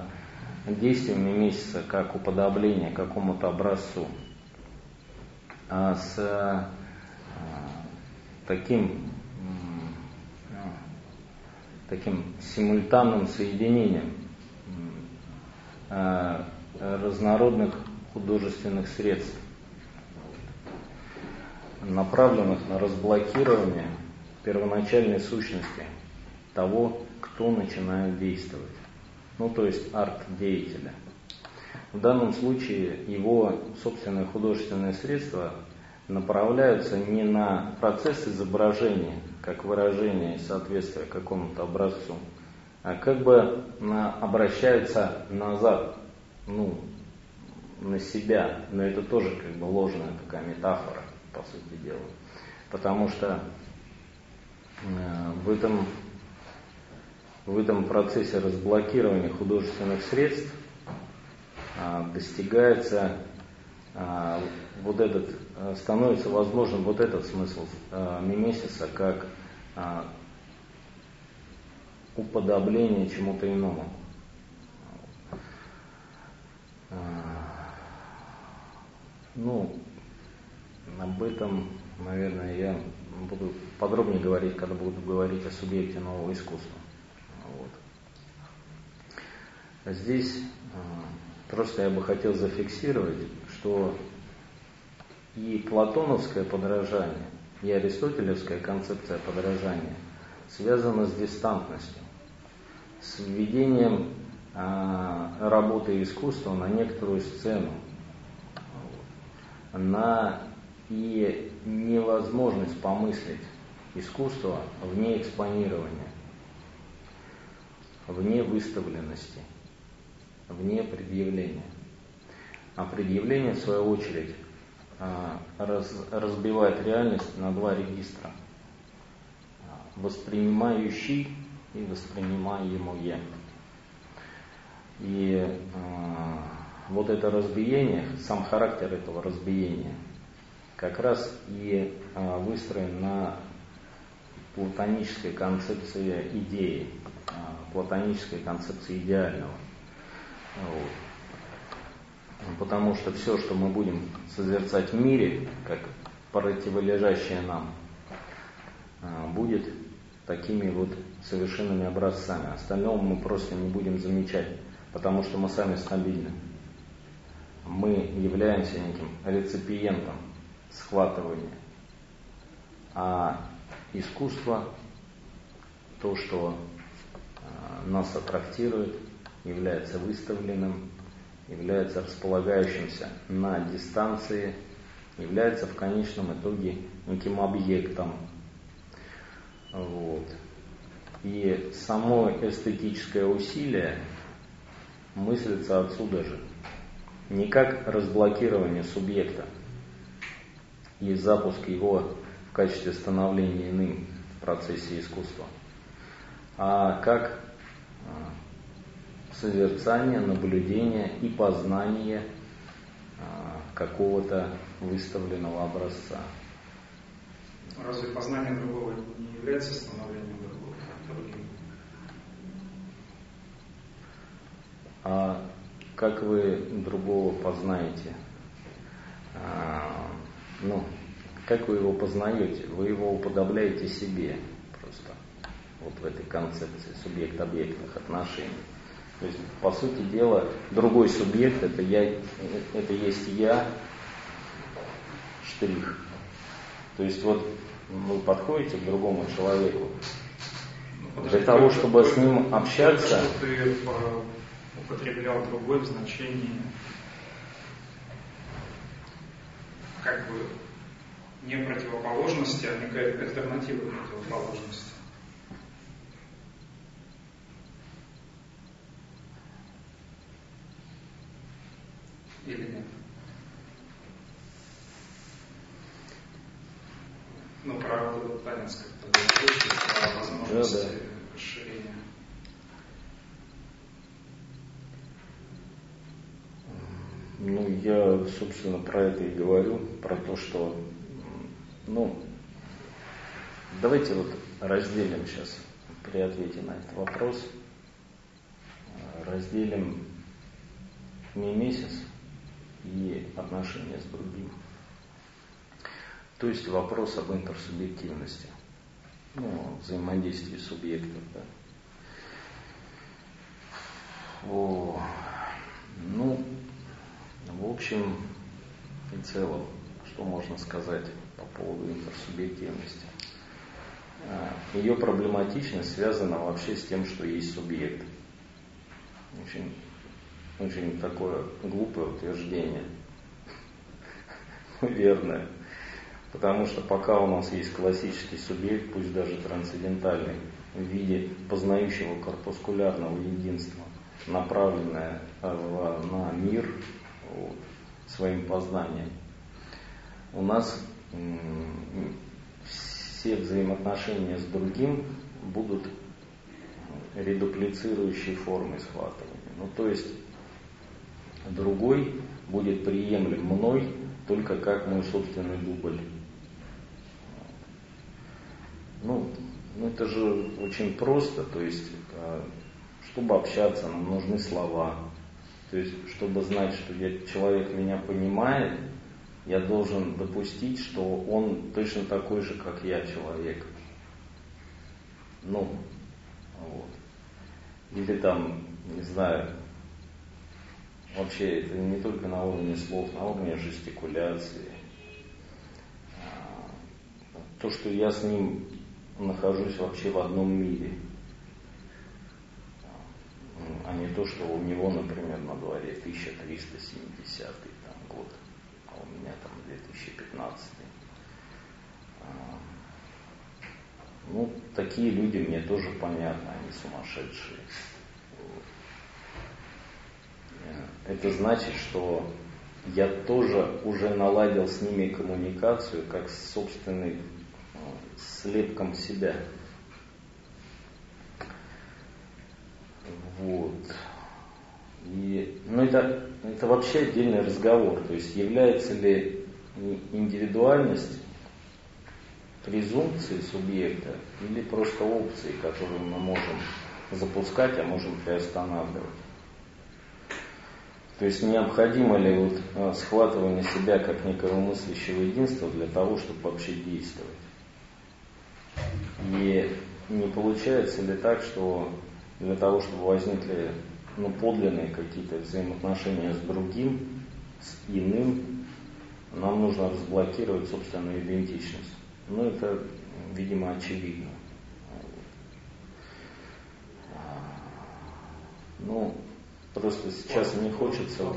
действиями месяца как уподобление какому-то образцу, а с э, таким, таким симультанным соединением э, разнородных художественных средств, направленных на разблокирование первоначальной сущности того, кто начинает действовать. Ну, то есть арт-деятеля. В данном случае его собственные художественные средства направляются не на процесс изображения, как выражение соответствия какому-то образцу, а как бы на, обращаются назад, ну, на себя. Но это тоже как бы ложная такая метафора, по сути дела. Потому что э, в этом, в этом процессе разблокирования художественных средств э, достигается э, вот этот, э, становится возможным вот этот смысл мимесиса как уподобление чему-то иному. Ну, об этом, наверное, я буду подробнее говорить, когда буду говорить о субъекте нового искусства. Вот. Здесь просто я бы хотел зафиксировать, что и платоновское подражание, и аристотелевская концепция подражания связана с дистантностью, с введением а, работы искусства на некоторую сцену, на и невозможность помыслить искусство вне экспонирования, вне выставленности, вне предъявления. А предъявление, в свою очередь, а, раз, разбивает реальность на два регистра. Воспринимающий и воспринимаемое. И э, вот это разбиение, сам характер этого разбиения, как раз и э, выстроен на платонической концепции идеи, платонической концепции идеального. Вот. Потому что все, что мы будем созерцать в мире, как противолежащее нам, будет такими вот совершенными образцами. Остального мы просто не будем замечать, потому что мы сами стабильны. Мы являемся неким реципиентом схватывания. А искусство, то, что а, нас аттрактирует, является выставленным, является располагающимся на дистанции, является в конечном итоге неким объектом, вот. И само эстетическое усилие мыслится отсюда же. Не как разблокирование субъекта и запуск его в качестве становления иным в процессе искусства, а как а, созерцание, наблюдение и познание а, какого-то выставленного образца. Разве познание другого не является становлением другого, другим? А как вы другого познаете? А, ну, как вы его познаете? Вы его уподобляете себе. Вот в этой концепции субъект-объектных отношений. То есть, по сути дела, другой субъект это я, это есть я, штрих. То есть вот вы подходите к другому человеку, для того, чтобы с ним общаться... Что ты э, употреблял другой в значении как бы не противоположности, а некая альтернатива противоположности. Или нет? Ну, про танец как-то про возможности да, да. расширения. Ну, я, собственно, про это и говорю, про то, что, ну, давайте вот разделим сейчас при ответе на этот вопрос, разделим не месяц и отношения с другим. То есть вопрос об интерсубъективности, ну, взаимодействии субъектов. Да. О, ну, в общем и целом, что можно сказать по поводу интерсубъективности? а, ее проблематичность связана вообще с тем, что есть субъект. Очень, очень такое глупое утверждение. <laughs> Верное. Потому что пока у нас есть классический субъект, пусть даже трансцендентальный, в виде познающего корпускулярного единства, направленное а, на мир вот, своим познанием, у нас все взаимоотношения с другим будут редуплицирующей формой схватывания. Ну, то есть другой будет приемлем мной только как мой собственный дубль. Ну, ну это же очень просто, то есть, а, чтобы общаться, нам нужны слова. То есть, чтобы знать, что я, человек меня понимает, я должен допустить, что он точно такой же, как я, человек. Ну, вот. Или там, не знаю, вообще это не только на уровне слов, на уровне жестикуляции. А, то, что я с ним нахожусь вообще в одном мире, а не то, что у него, например, на дворе 1370 там, год а у меня там 2015. А, ну, такие люди мне тоже понятны, они сумасшедшие. Это значит, что я тоже уже наладил с ними коммуникацию, как с собственной слепком себя. Вот. И, ну это, это вообще отдельный разговор. То есть является ли индивидуальность презумпцией субъекта или просто опцией, которую мы можем запускать, а можем приостанавливать. То есть необходимо ли вот а, схватывание себя как некого мыслящего единства для того, чтобы вообще действовать. И не получается ли так, что для того, чтобы возникли ну, подлинные какие-то взаимоотношения с другим, с иным, нам нужно разблокировать собственную идентичность. Ну, это, видимо, очевидно. Ну, просто сейчас не хочется... Это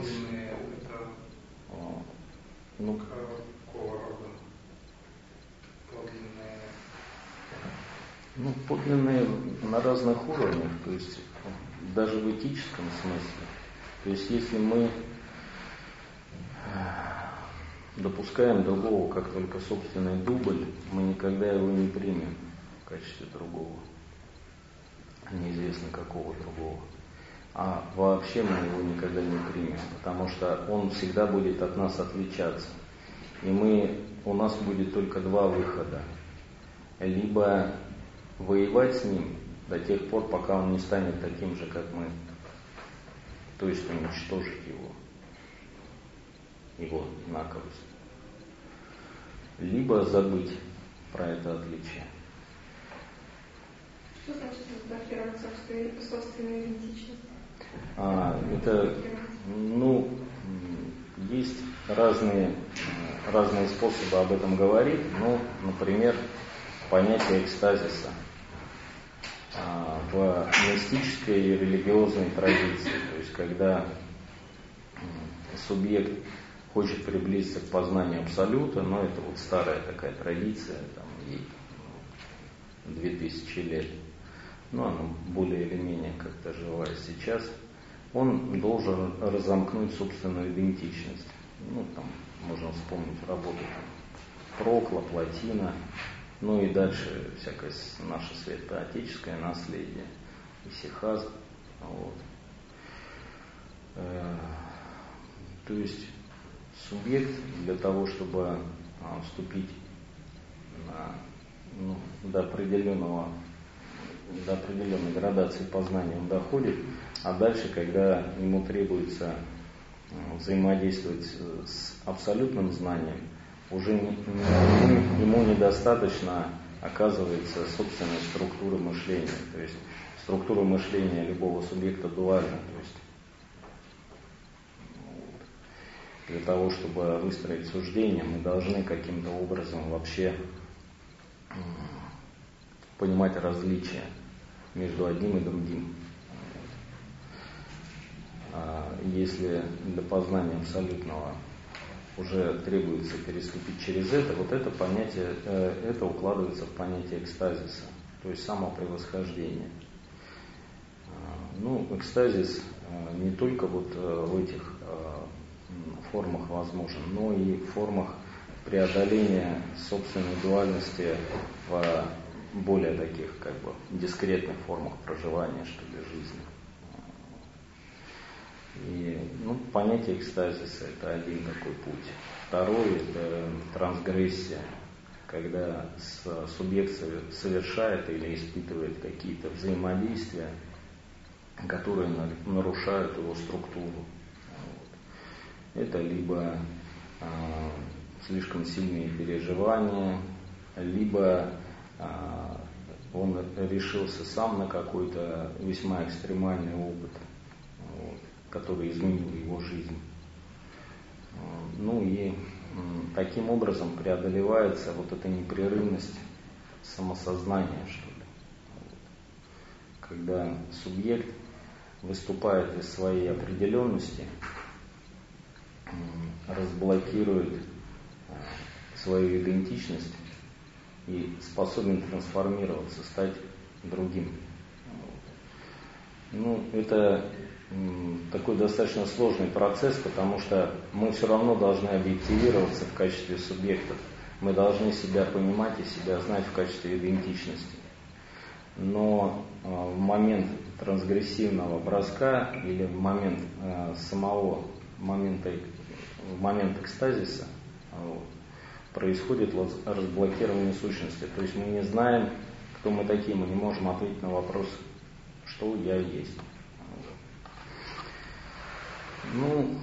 ну, какого рода? Подлинные... Ну, подлинные на разных уровнях, то есть даже в этическом смысле. То есть если мы э, допускаем другого как только собственный дубль, мы никогда его не примем в качестве другого. Неизвестно какого другого. А вообще мы его никогда не примем, потому что он всегда будет от нас отличаться. И мы, у нас будет только два выхода. Либо воевать с ним до тех пор, пока он не станет таким же, как мы. То есть уничтожить его, его инаковость. Либо забыть про это отличие. Что значит разблокировать собственную, собственную идентичность? А, это, ну, есть разные, разные способы об этом говорить. Ну, например, понятие экстазиса – в мистической и религиозной традиции. То есть когда субъект хочет приблизиться к познанию абсолюта, но это вот старая такая традиция, там ей две тысячи лет, но она более или менее как-то живая сейчас, он должен разомкнуть собственную идентичность. Ну, там можно вспомнить работу там, Прокла, Платина, ну и дальше всякое наше святоотеческое наследие, исихаз. Вот. Э, то есть субъект для того, чтобы а, вступить на, ну, до определенного до определенной градации познания он доходит, а дальше, когда ему требуется взаимодействовать с абсолютным знанием, уже ему недостаточно оказывается собственной структуры мышления. То есть структура мышления любого субъекта дуальна. То есть для того, чтобы выстроить суждение, мы должны каким-то образом вообще понимать различия между одним и другим. А если для познания абсолютного уже требуется переступить через это, вот это понятие, э, это укладывается в понятие экстазиса, то есть самопревосхождение. А, ну, экстазис э, не только вот э, в этих формах возможен, но и в формах преодоления собственной дуальности в более таких как бы дискретных формах проживания, что ли, жизни. И ну, понятие экстазиса – это один такой путь. Второй – это трансгрессия, когда субъект совершает или испытывает какие-то взаимодействия, которые нарушают его структуру. Это либо э, слишком сильные переживания, либо э, он решился сам на какой-то весьма экстремальный опыт. Вот который изменил его жизнь. Ну и таким образом преодолевается вот эта непрерывность самосознания, что ли. Когда субъект выступает из своей определенности, разблокирует э, свою идентичность и способен трансформироваться, стать другим. Ну, это такой достаточно сложный процесс, потому что мы все равно должны объективироваться в качестве субъектов. Мы должны себя понимать и себя знать в качестве идентичности. Но э, в момент трансгрессивного броска или в момент э, самого момента, в момент экстазиса вот, происходит разблокирование сущности. То есть мы не знаем, кто мы такие, мы не можем ответить на вопрос, что я есть. Ну,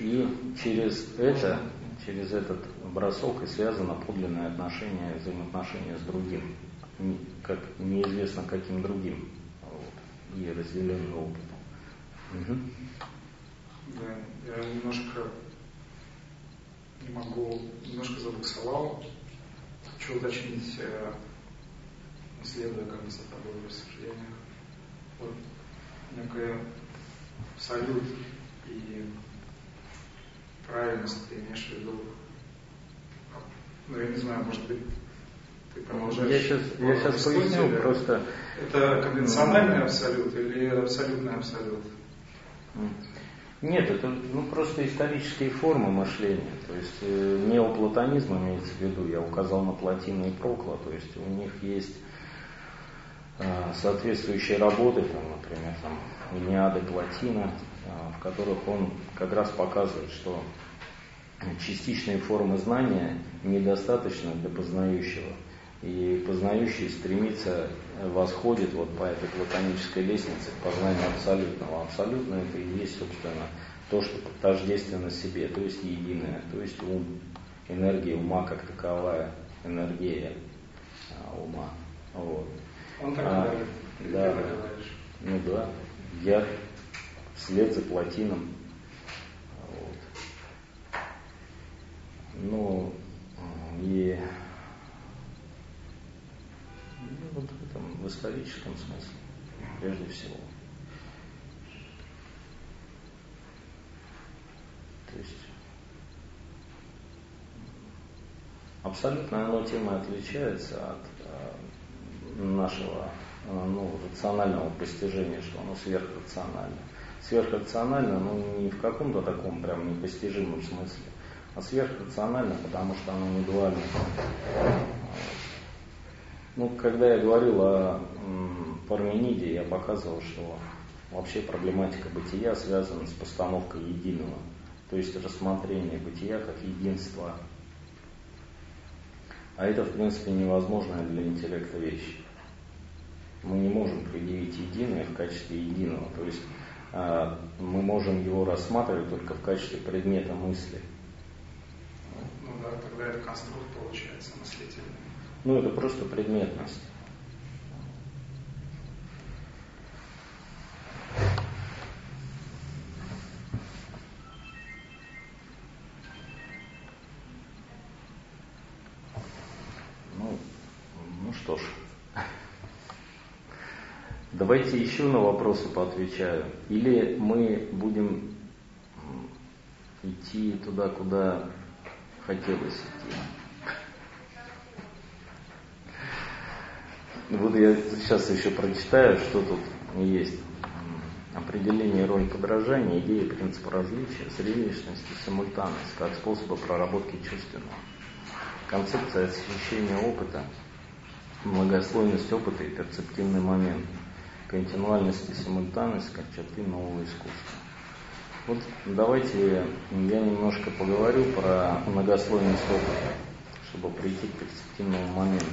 и через это, через этот бросок и связано подлинное отношение, взаимоотношение с другим, как неизвестно каким другим, вот, и разделенный опыт. Угу. Да, я немножко не могу, немножко забуксовал. Хочу уточнить, э, следуя как бы за тобой в рассуждениях. Вот некое абсолют и правильность ты имеешь в виду? Ну, я не знаю, может быть, ты продолжаешь. Я сейчас, я сейчас поясню, просто... Это конвенциональный абсолют или абсолютный абсолют? Нет, это ну, просто исторические формы мышления. То есть э, неоплатонизм имеется в виду, я указал на Платина и Прокла, то есть у них есть э, соответствующие работы, там, например, там, Илиады Платина, а, в которых он как раз показывает, что частичные формы знания недостаточно для познающего. И познающий стремится, восходит вот по этой платонической лестнице к познанию абсолютного. Абсолютно это и есть, собственно, то, что тождественно себе, то есть единое, то есть ум, энергия ума как таковая, энергия а, ума. Вот. Он так а, говорит. Да, ну да я вслед за платином. Вот. Ну, и ну, вот в этом в историческом смысле, прежде всего. То есть абсолютно оно тема отличается от э, нашего ну, рационального постижения, что оно сверхрационально. Сверхрационально, но ну, не в каком-то таком прям непостижимом смысле, а сверхрационально, потому что оно не дуально. Ну, когда я говорил о Пармениде, я показывал, что вообще проблематика бытия связана с постановкой единого, то есть рассмотрение бытия как единства. А это, в принципе, невозможная для интеллекта вещь мы не можем предъявить единое в качестве единого. То есть а, мы можем его рассматривать только в качестве предмета мысли. Ну да, тогда это конструкт получается мыслительный. Ну это просто предметность. Давайте еще на вопросы поотвечаю. Или мы будем идти туда, куда хотелось идти. Вот я сейчас еще прочитаю, что тут есть. Определение роли подражания, идея принципа различия, зрелищность и симультанность как способы проработки чувственного. Концепция освещения опыта, многослойность опыта и перцептивный момент, континуальность и симультанность как черты нового искусства. Вот давайте я немножко поговорю про многослойность опыта, чтобы прийти к перспективному моменту.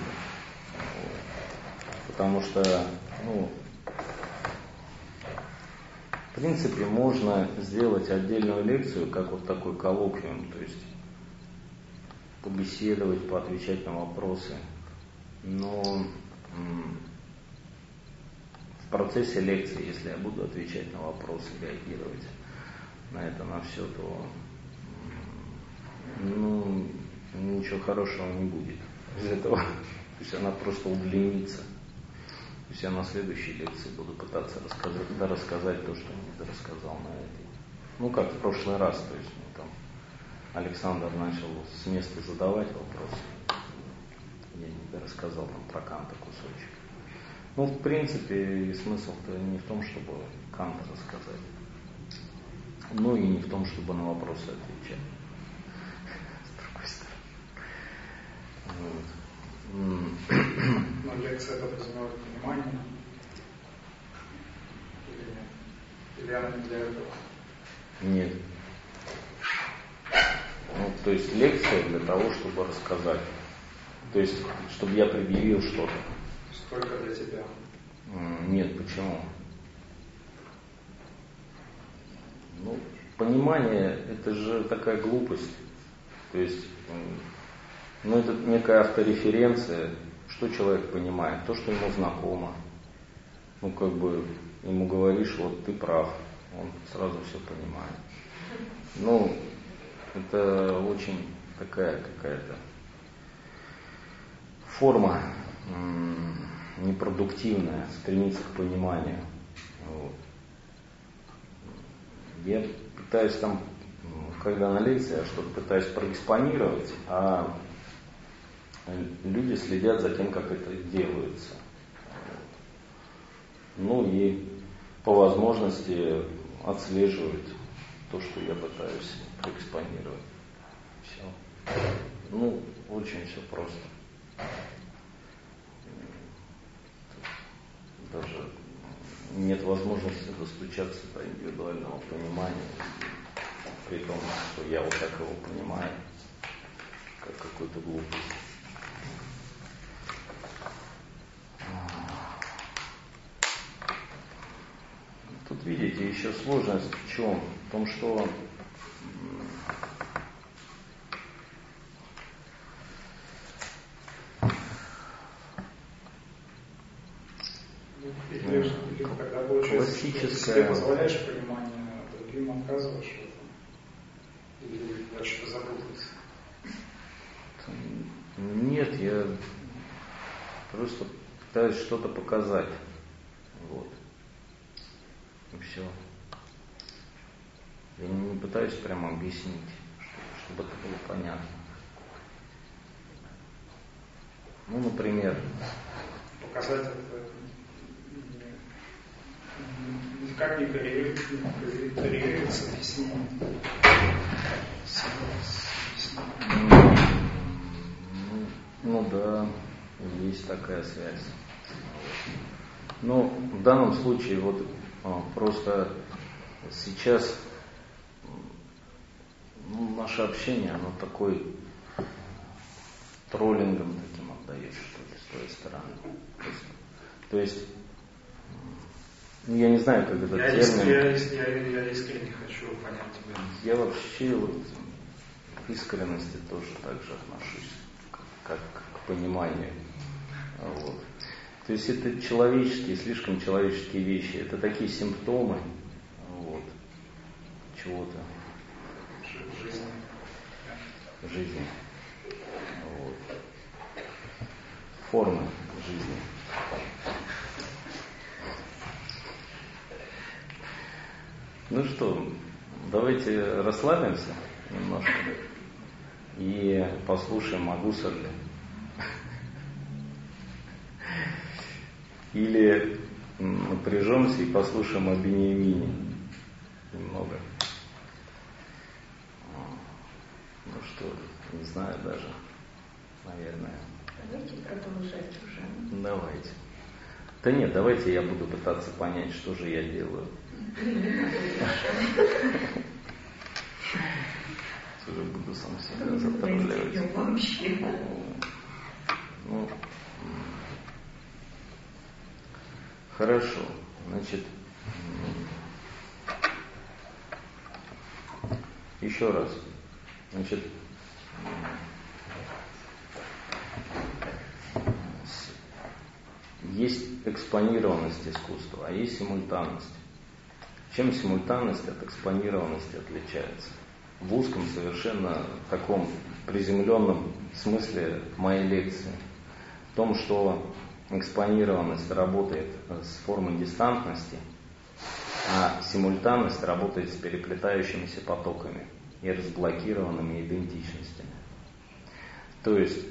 Потому что, ну, в принципе, можно сделать отдельную лекцию, как вот такой коллоквиум, то есть побеседовать, поотвечать на вопросы. Но процессе лекции, если я буду отвечать на вопросы, реагировать на это, на все, то ну, ничего хорошего не будет из этого. То есть она просто удлинится. То есть я на следующей лекции буду пытаться рассказать, да, рассказать то, что не рассказал на этой. Ну, как в прошлый раз, то есть ну, там Александр начал с места задавать вопросы. Я не рассказал там про Канта кусочек. Ну, в принципе, смысл-то не в том, чтобы Канта рассказать но и не в том, чтобы на вопросы отвечать. С другой стороны. Но лекция подразумевает понимание? Или она не для этого? Нет. Ну, то есть лекция для того, чтобы рассказать. То есть, чтобы я предъявил что-то. Только для тебя? Нет, почему? Ну, понимание – это же такая глупость. То есть, ну, это некая автореференция, что человек понимает, то, что ему знакомо. Ну, как бы ему говоришь, вот ты прав, он сразу все понимает. Ну, это очень такая какая-то форма непродуктивная, стремиться к пониманию. Вот. Я пытаюсь там, когда на лекции, я что-то пытаюсь проэкспонировать, а люди следят за тем, как это делается. Ну и по возможности отслеживать то, что я пытаюсь проэкспонировать. Все. Ну, очень все просто. Даже нет возможности достучаться до индивидуального понимания, при том, что я вот так его понимаю, как какую-то глупость. Тут видите, еще сложность в чем? В том, что классическая... Ты позволяешь понимание, а другим отказываешь в этом? Или дальше запутаться? Нет, я просто пытаюсь что-то показать. Вот. И все. Я не пытаюсь прямо объяснить, чтобы это было понятно. Ну, например. Показать это никак не коррелируется с письмом. Ну да, есть такая связь. Но в данном случае вот а, просто сейчас ну, наше общение, оно такой троллингом таким отдает, что ли, с твоей стороны. То есть ну, я не знаю, как это я термин. Я, я, я искренне хочу понять тебя. Я вообще вот к искренности тоже так же отношусь, как, как к пониманию. Вот. То есть это человеческие, слишком человеческие вещи. Это такие симптомы вот, чего-то. Жизни. Жизни. Вот. Формы жизни Ну что, давайте расслабимся немножко и послушаем о Гусарле. Или напряжемся и послушаем о Бениамине немного. Ну что, не знаю даже, наверное. Давайте продолжать уже. Давайте. Да нет, давайте я буду пытаться понять, что же я делаю. Уже буду сам себя заправлять. Ну, хорошо. Значит, еще раз. Значит, есть экспонированность искусства, а есть симультанность. Чем симультанность от экспонированности отличается? В узком, совершенно таком приземленном смысле моей лекции. В том, что экспонированность работает с формой дистантности, а симультанность работает с переплетающимися потоками и разблокированными идентичностями. То есть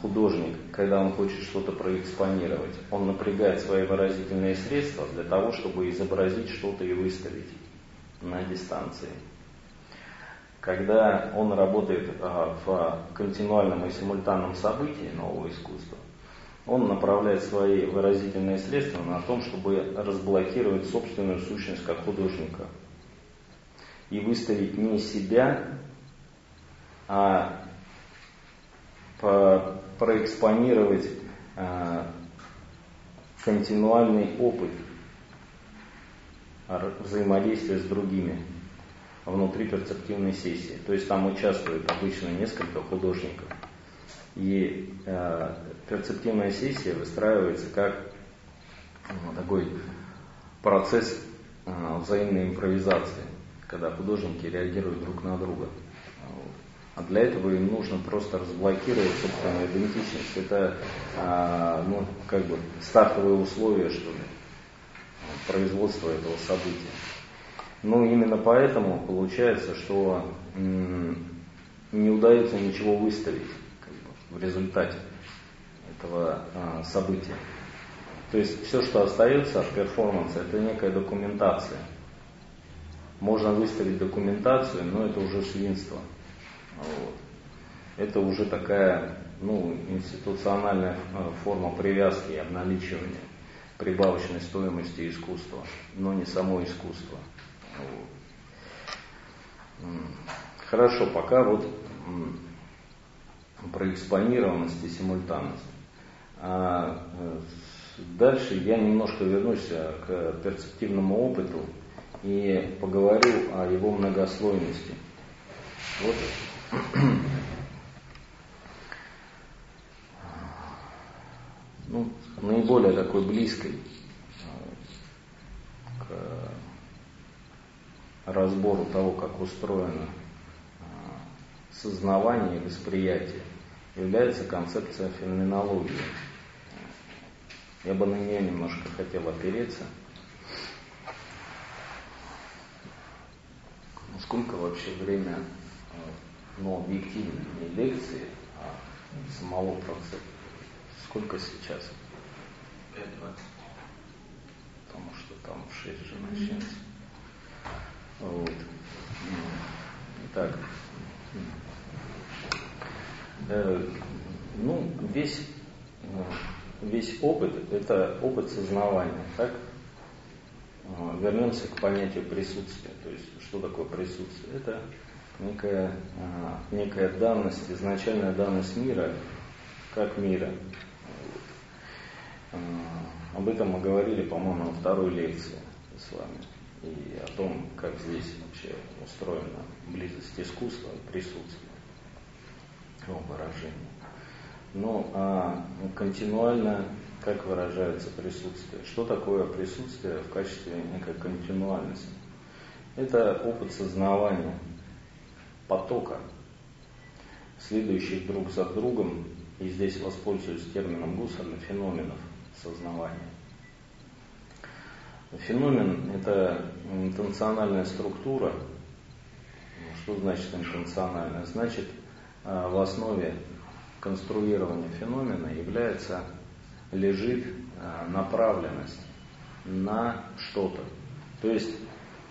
художник, когда он хочет что-то проэкспонировать, он напрягает свои выразительные средства для того, чтобы изобразить что-то и выставить на дистанции. Когда он работает а, в континуальном и симультанном событии нового искусства, он направляет свои выразительные средства на том, чтобы разблокировать собственную сущность как художника и выставить не себя, а проэкспонировать э, континуальный опыт взаимодействия с другими внутри перцептивной сессии. То есть там участвует обычно несколько художников. И э, перцептивная сессия выстраивается как э, такой процесс э, взаимной импровизации, когда художники реагируют друг на друга. А для этого им нужно просто разблокировать собственную идентичность. Это а, ну, как бы стартовые условия, что ли, производства этого события. Ну, именно поэтому получается, что не удается ничего выставить как бы, в результате этого а, события. То есть все, что остается от перформанса, это некая документация. Можно выставить документацию, но это уже свинство. Вот. Это уже такая ну, институциональная э, форма привязки и обналичивания прибавочной стоимости искусства, но не само искусство. Вот. Хорошо, пока вот про экспонированность и симультанность. А э, дальше я немножко вернусь э, к перцептивному опыту и поговорю о его многослойности. Вот ну, наиболее такой близкой э, к разбору того, как устроено э, сознавание и восприятие, является концепция феноменологии. Я бы на нее немножко хотел опереться. Сколько вообще время но объективно не лекции, а самого процесса. Сколько сейчас? 5.20. Потому что там в 6 же начнется. Вот. Итак, э, ну, весь, весь опыт – это опыт сознавания, так? Э, вернемся к понятию присутствия. То есть, что такое присутствие? Это некая, а, некая данность, изначальная данность мира, как мира. А, об этом мы говорили, по-моему, на второй лекции с вами. И о том, как здесь вообще устроена близость искусства и присутствия его выражения. Ну, а континуально, как выражается присутствие? Что такое присутствие в качестве некой континуальности? Это опыт сознавания, потока, следующих друг за другом, и здесь воспользуюсь термином Гуссерна, феноменов сознавания. Феномен – это интенциональная структура. Что значит интенциональная? Значит, а, в основе конструирования феномена является, лежит а, направленность на что-то. То есть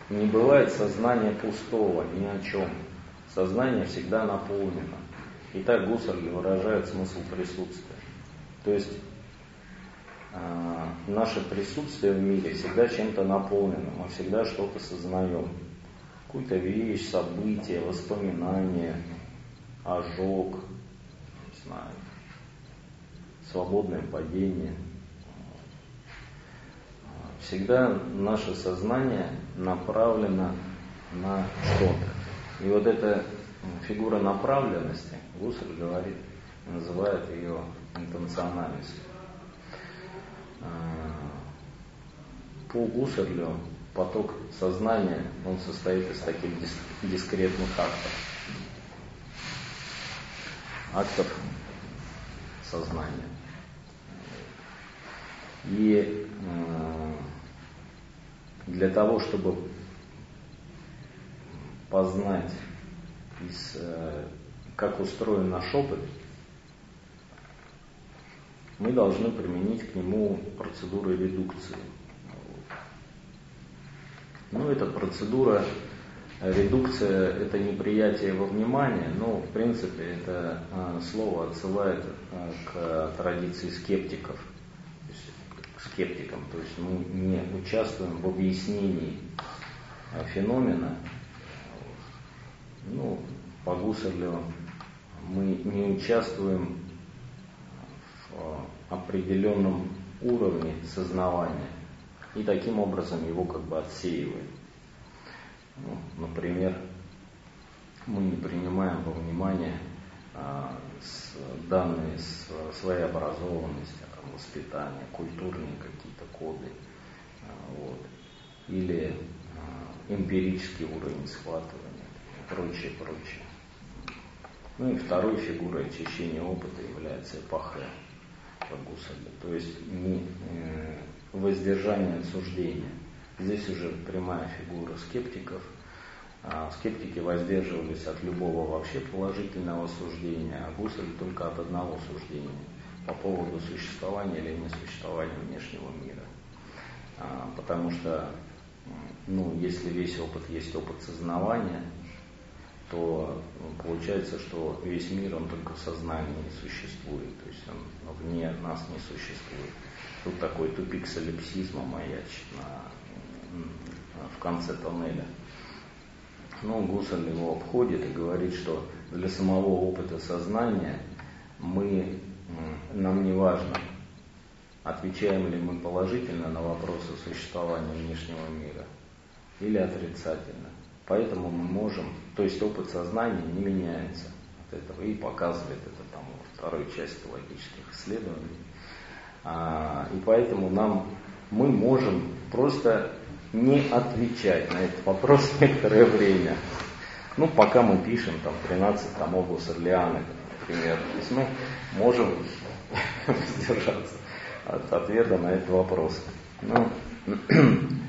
не бывает сознания пустого ни о чем. Сознание всегда наполнено. И так Гуссерль выражает смысл присутствия. То есть э, наше присутствие в мире всегда чем-то наполнено, мы всегда что-то сознаем. Какую-то вещь, событие, воспоминание, ожог, не знаю, свободное падение. Всегда наше сознание направлено на что-то. И вот эта фигура направленности, Гусар говорит, называет ее интенциональностью. А, по Гусарлю поток сознания, он состоит из таких дискретных актов. Актов сознания. И а, для того, чтобы познать, из, э, как устроен наш опыт, мы должны применить к нему процедуру редукции. Ну, эта процедура редукция – это неприятие во внимание, но, в принципе, это а, слово отсылает к традиции скептиков, то есть, к скептикам. То есть мы не участвуем в объяснении феномена. Ну, по Гусарлю мы не участвуем определенном уровне сознавания. И таким образом его как бы отсеиваем. Ну, например, мы не принимаем во внимание а, с, данные с, своей образованности, там, воспитания, культурные какие-то коды, а, вот, или а, эмпирический уровень схватывания. и прочее, прочее. Ну и второй фигурой очищения опыта является эпохе по Гусарлю, то есть не э, воздержание от суждения. Здесь уже прямая фигура скептиков. А скептики воздерживались от любого вообще положительного суждения, а Гусарль только от одного суждения по поводу существования или несуществования внешнего мира. А, потому что, ну, если весь опыт есть опыт сознавания, то ну, получается, что весь мир, он только в сознании существует, то есть он вне нас не существует. Тут такой тупик солипсизма маячит на, в конце тоннеля. Но Гусарль его обходит и говорит, что для самого опыта сознания мы, нам не важно, отвечаем ли мы положительно на вопросы существования внешнего мира или отрицательно. Поэтому мы можем, то есть опыт сознания не меняется от этого и показывает это там во второй части логических исследований. А, и поэтому нам мы можем просто не отвечать на этот вопрос <laughs> некоторое время. Ну, пока мы пишем там 13 томов Гусарлианы, например. То есть мы можем <laughs> воздержаться от ответа на этот вопрос. Ну, <clears throat>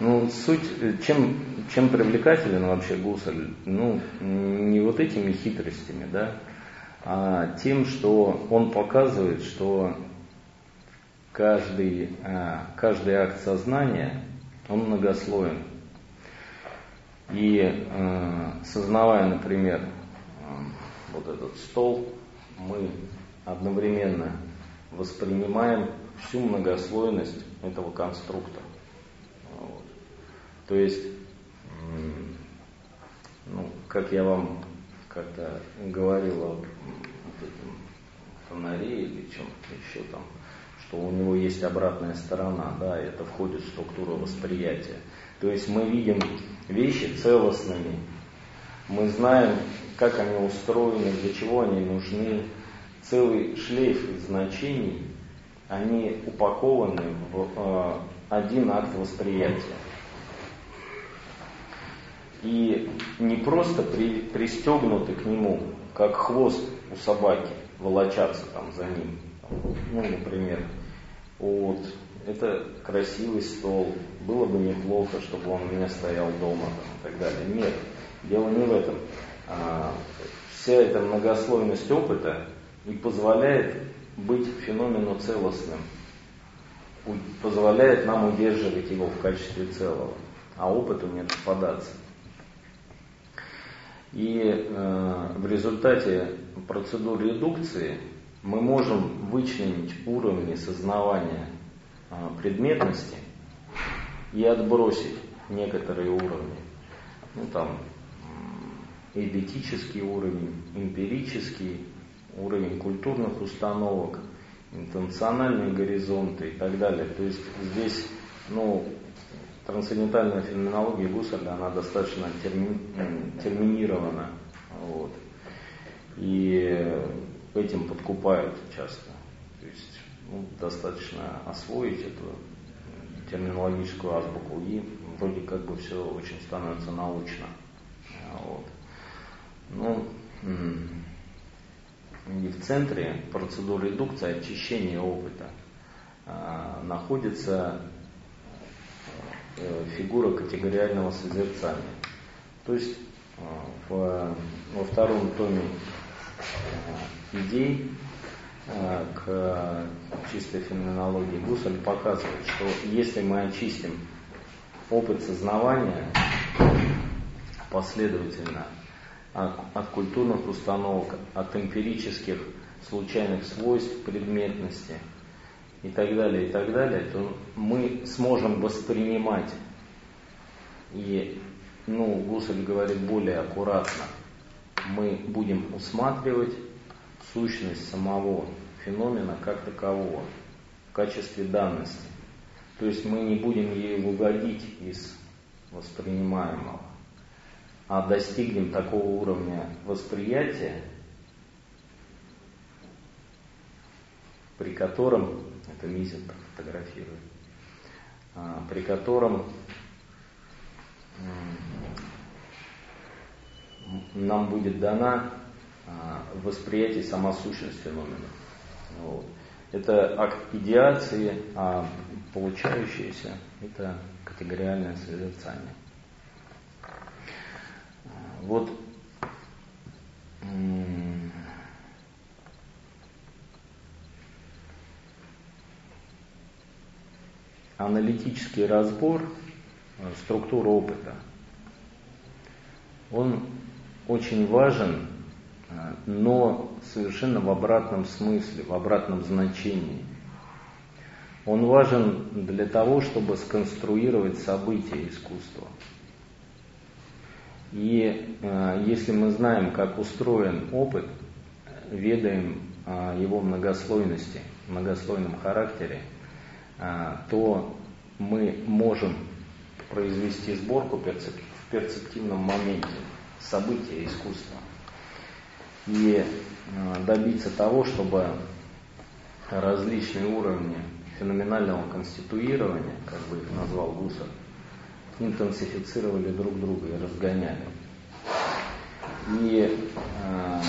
ну, суть, чем, чем привлекателен вообще Гусарль, ну, не вот этими хитростями, да, а тем, что он показывает, что каждый, а, каждый акт сознания, он многослоен. И а, сознавая, например, вот этот стол, мы одновременно воспринимаем всю многослойность этого конструкта. То есть, ну, как я вам как-то говорил о вот этом фонаре или чем-то еще там, что у него есть обратная сторона, да, это входит в структуру восприятия. То есть мы видим вещи целостными, мы знаем, как они устроены, для чего они нужны. Целый шлейф значений, они упакованы в э, один акт восприятия и не просто при, пристегнуты к нему, как хвост у собаки, волочаться там за ним. Ну, например, от это красивый стол, было бы неплохо, чтобы он у меня стоял дома там, и так далее. Нет, дело не в этом. А, вся эта многослойность опыта и позволяет быть феномену целостным, позволяет нам удерживать его в качестве целого, а опыту не распадаться. И э, в результате процедуры редукции мы можем вычленить уровни сознавания э, предметности и отбросить некоторые уровни. Ну там эдетический уровень, эмпирический, уровень культурных установок, интенциональные горизонты и так далее. То есть здесь, ну, трансцендентальная феноменология Гусарда, она достаточно терми, терминирована. Вот. И этим подкупают часто. То есть ну, достаточно освоить эту терминологическую азбуку, и вроде как бы все очень становится научно. Вот. Ну, и в центре процедуры редукции, очищения опыта а, находится фигура категориального созерцания. То есть а, в, во втором томе а, идей к чистой феноменологии Гуссель показывает, что если мы очистим опыт сознавания последовательно от культурных установок, от эмпирических случайных свойств предметности и так далее, и так далее, то мы сможем воспринимать. И, ну, Гусель говорит более аккуратно, мы будем усматривать сущность самого феномена как такового в качестве данности. То есть мы не будем ей выводить из воспринимаемого. А достигнем такого уровня восприятия, при котором, это Мизин фотографирует, а, при котором нам будет дана а, восприятие сама сущность феномена. Вот. Это акт идеации, а получающееся это категориальное созерцание. Вот аналитический разбор э, структуры опыта, он очень важен, э, но совершенно в обратном смысле, в обратном значении. Он важен для того, чтобы сконструировать события искусства. И э, если мы знаем, как устроен опыт, ведаем э, его многослойности, многослойном характере, э, то мы можем произвести сборку в перцептивном моменте события искусства и э, добиться того, чтобы различные уровни феноменального конституирования, как бы их назвал Гусар, интенсифицировали друг друга и разгоняли. И э,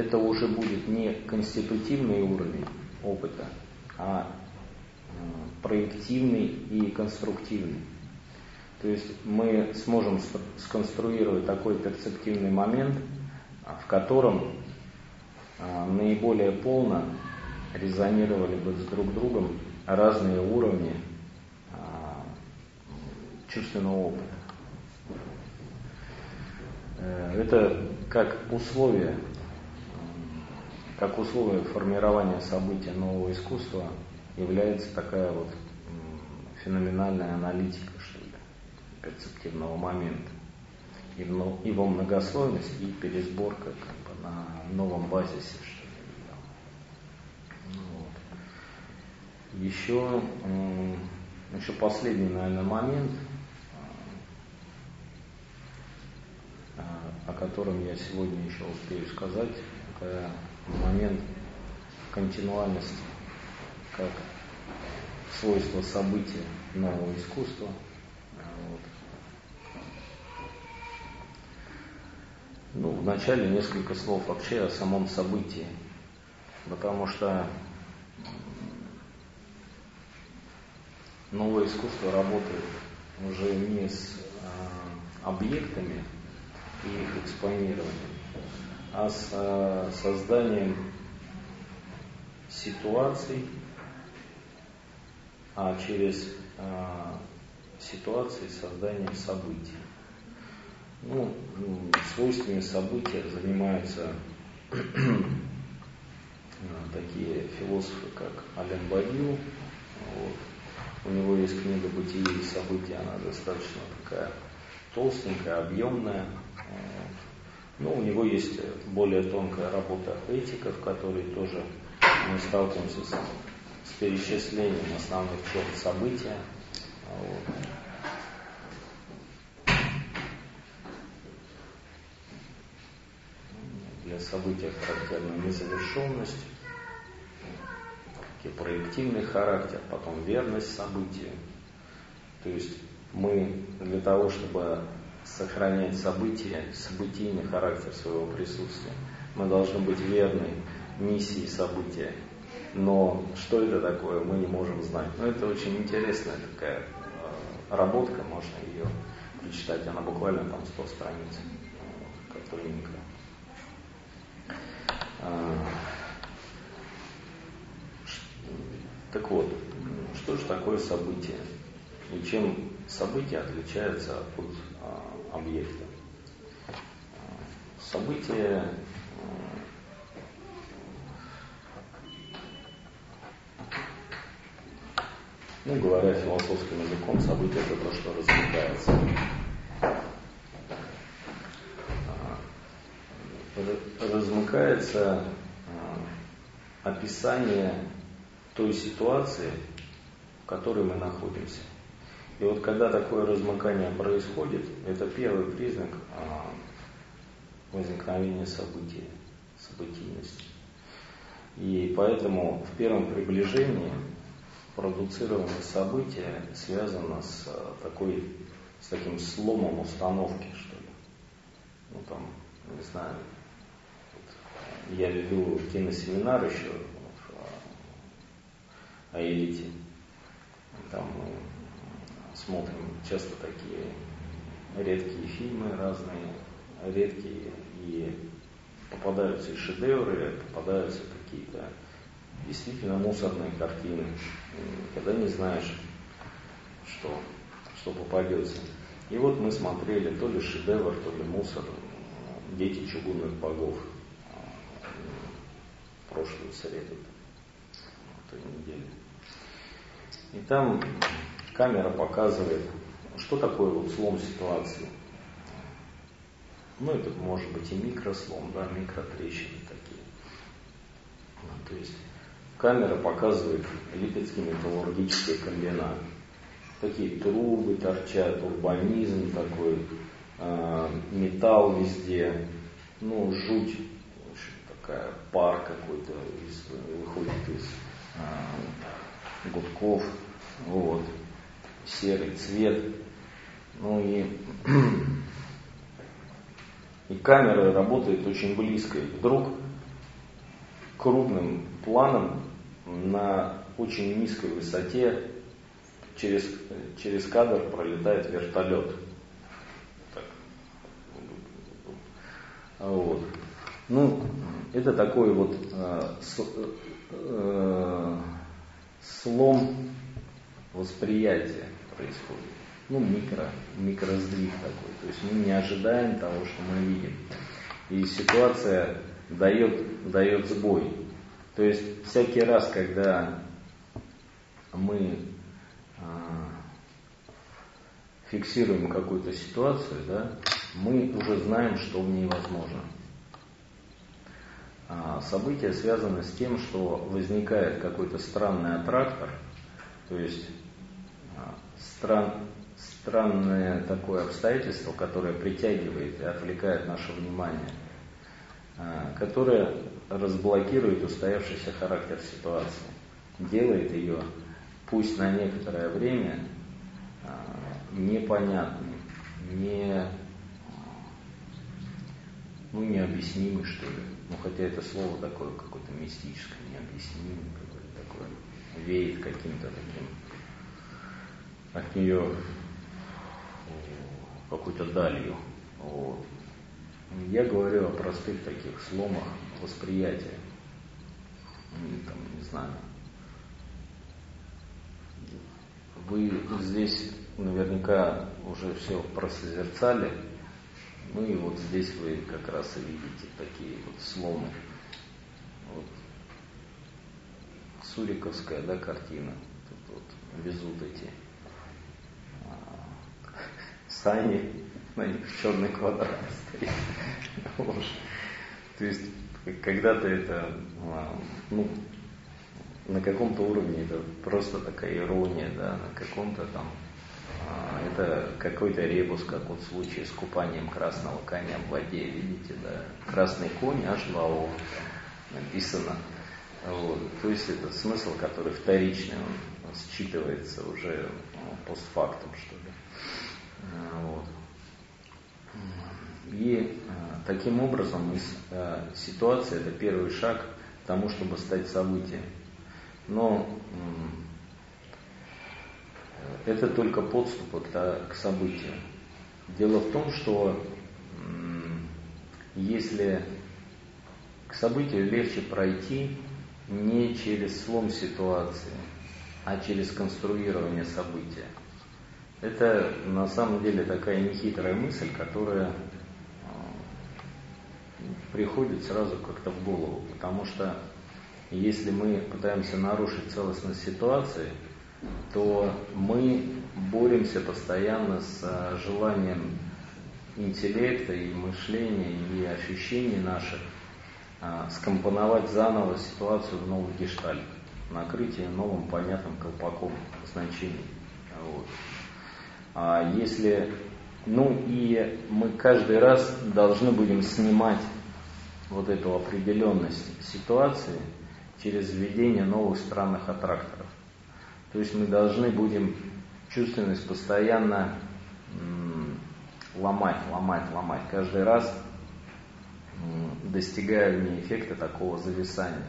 это уже будет не конститутивный уровень опыта, а э, проективный и конструктивный. То есть мы сможем сконструировать такой перцептивный момент, в котором а, наиболее полно резонировали бы с друг другом разные уровни а, чувственного опыта. Э, это как условие, как условие формирования события нового искусства является такая вот феноменальная аналитика, что ли, перцептивного момента. Его многослойность и пересборка как бы, на новом базисе, что ли. Ну, вот. Еще, еще последний, наверное, момент, а, о котором я сегодня еще успею сказать, это момент континуальности, как свойство события нового искусства. Вот. Ну, вначале несколько слов вообще о самом событии, потому что новое искусство работает уже не с э, объектами и их экспонированием, а с э, созданием ситуаций, а через э, ситуации созданием событий. Ну, свойствами события занимаются такие философы, как Ален Бадил. Вот. У него есть книга «Бытие и события», она достаточно такая толстенькая, объемная. Ну, у него есть более тонкая работа этика, в которой тоже мы сталкиваемся с, с перечислением основных черт события. Вот. Для события характерна незавершенность, проективный характер, потом верность событию. То есть мы для того, чтобы сохранять события, событийный характер своего присутствия, мы должны быть верны миссии события. Но что это такое, мы не можем знать. Но это очень интересная такая э, работка, можно ее прочитать, она буквально там 100 страниц, как тоненькая. А, так вот, что же такое событие? И чем событие отличается от объекта? Событие ну, говоря философским языком, событие это то, что развлекается. Размыкается а, описание той ситуации, в которой мы находимся. И вот когда такое размыкание происходит, это первый признак а, возникновения события, событийности. И поэтому в первом приближении продуцированное событие связано с а, такой, с таким сломом установки, что ли. Ну там, не знаю, вот, я веду киносеминар еще о элите. Там мы смотрим часто такие редкие фильмы разные, редкие и попадаются и шедевры, попадаются какие-то действительно мусорные картины, когда не знаешь, что, что попадется. И вот мы смотрели то ли шедевр, то ли мусор, дети чугунных богов прошлую среду, той неделе. И там камера показывает, что такое вот слом ситуации. Ну, это может быть и микрослом, да, микротрещины такие. Ну, то есть камера показывает Липецкий металлургический комбинат. Такие трубы торчат, урбанизм такой, э, металл везде, ну, жуть, такая пар какой-то из, выходит из э, гудков, вот, серый цвет. Ну и, <clears throat> и камера работает очень близко. И вдруг крупным планом на очень низкой высоте через, через кадр пролетает вертолет. Так. Вот. Ну, это такой вот э, с, э, слом восприятия происходит. Ну, микро, микросдвиг такой. То есть мы не ожидаем того, что мы видим. И ситуация дает, дает сбой. То есть всякий раз, когда мы а, фиксируем какую-то ситуацию, да, мы уже знаем, что в ней возможно. А события связаны с тем, что возникает какой-то странный аттрактор, то есть стран, странное такое обстоятельство, которое притягивает и отвлекает наше внимание, а, которое разблокирует устоявшийся характер ситуации, делает ее, пусть на некоторое время, непонятной, не, ну, необъяснимый, что ли. Ну, хотя это слово такое какое-то мистическое, необъяснимый, какое-то такое, веет каким-то таким, от нее какой-то далью. Вот. Я говорю о простых таких сломах восприятия. Ну, там, не знаю. Вы здесь наверняка уже все просозерцали. Ну и вот здесь вы как раз и видите такие вот сломы. Вот. Суриковская, да, картина. Тут вот везут эти сани, на них черный квадрат стоит. <laughs> То есть когда-то это, а, ну, на каком-то уровне это просто такая ирония, да, на каком-то там а, это какой-то ребус, как вот в случае с купанием красного коня в воде, видите, да, красный конь аж 2 написано. Вот. То есть это смысл, который вторичный, он считывается уже ну, постфактум, что. А, вот. И а, таким образом а, ситуация это первый шаг к тому, чтобы стать событием. Но это только подступы к, к событию. Дело в том, что если к событию легче пройти не через слом ситуации, а через конструирование события. Это на самом деле такая нехитрая мысль, которая а, приходит сразу как-то в голову, потому что если мы пытаемся нарушить целостность ситуации, то мы боремся постоянно с а, желанием интеллекта и мышления и ощущений наших а, скомпоновать заново ситуацию в новый гештальт, накрытие новым понятным колпаком значений. Вот. А если, ну и мы каждый раз должны будем снимать вот эту определенность ситуации через введение новых странных аттракторов. То есть мы должны будем чувственность постоянно ломать, ломать, ломать. Каждый раз достигая в ней эффекта такого зависания.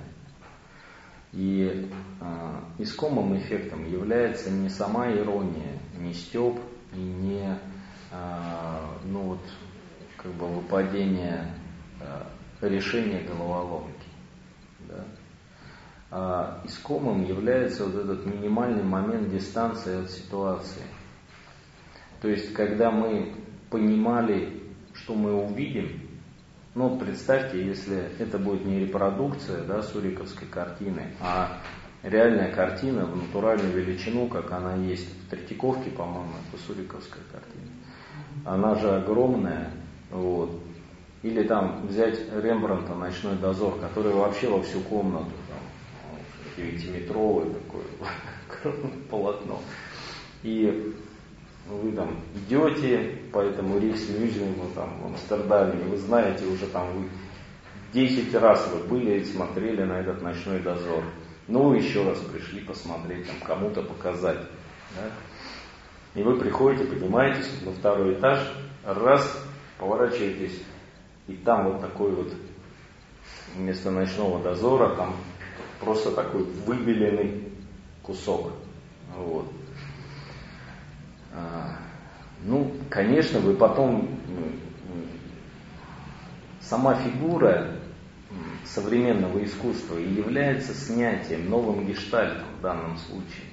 И э, искомым эффектом является не сама ирония, не степ и не э, ну вот, как бы выпадение э, решения головоломки. Да? А искомым является вот этот минимальный момент дистанции от ситуации. То есть, когда мы понимали, что мы увидим, ну, представьте, если это будет не репродукция да, суриковской картины, а реальная картина в натуральную величину, как она есть. В Третьяковке, по-моему, это суриковская картина. Она же огромная. Вот. Или там взять Рембранта «Ночной дозор», который вообще во всю комнату, там, девятиметровый такой <laughs> полотно. И вы там идете по этому Рейхсмюзеуму там, в Амстердаме, вы знаете уже там, вы 10 раз вы были и смотрели на этот ночной дозор. Ну, еще раз пришли посмотреть, там, кому-то показать. Да? И вы приходите, поднимаетесь на второй этаж, раз, поворачиваетесь, и там вот такой вот вместо ночного дозора, там просто такой выбеленный кусок. Вот. А, ну, конечно, вы потом, сама фигура современного искусства и является снятием, новым гештальтом в данном случае.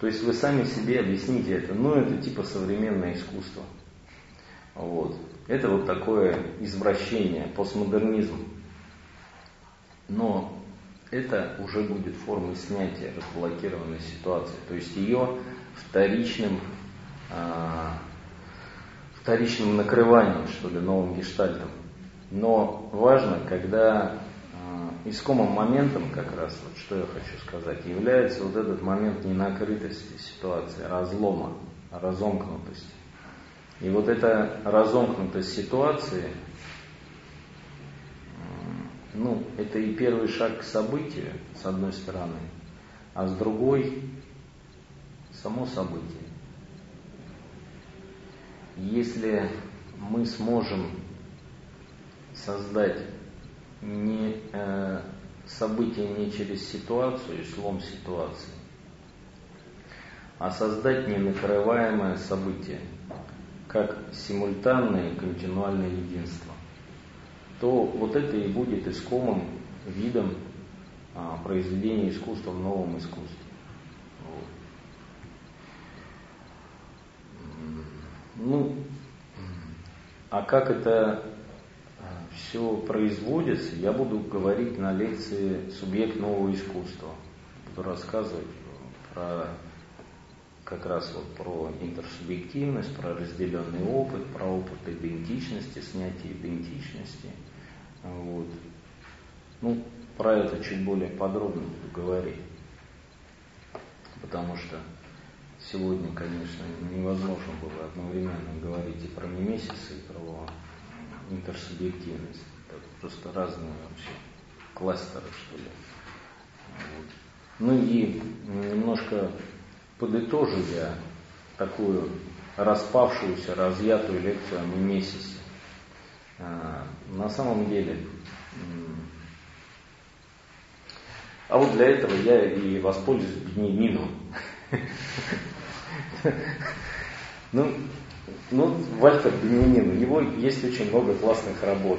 То есть вы сами себе объясните это, ну это типа современное искусство. Вот. Это вот такое извращение, постмодернизм. Но это уже будет формой снятия разблокированной ситуации. То есть ее вторичным вторичным накрыванием, что ли, новым гештальтом. Но важно, когда а, искомым моментом, как раз вот что я хочу сказать, является вот этот момент ненакрытости ситуации, разлома, разомкнутости. И вот эта разомкнутость ситуации, ну, это и первый шаг к событию, с одной стороны, а с другой само событие. Если мы сможем создать не, э, событие не через ситуацию и слом ситуации, а создать ненакрываемое событие, как симультанное и континуальное единство, то вот это и будет искомым видом а, произведения искусства в новом искусстве. Ну, а как это а, все производится, я буду говорить на лекции «Субъект нового искусства». Буду рассказывать про как раз вот про интерсубъективность, про разделенный опыт, про опыт идентичности, снятие идентичности. Вот. Ну, про это чуть более подробно буду говорить. Потому что сегодня, конечно, невозможно было одновременно говорить и про немесисы, и про интерсубъективность. Это просто разные вообще кластеры, что ли. Вот. Ну и немножко подытожу я такую распавшуюся, разъятую лекцию о немесисе. А, на самом деле, а вот для этого я и воспользуюсь Бенемином. <laughs> <laughs> Ну, ну, Вальтер Бенемин, у него есть очень много классных работ.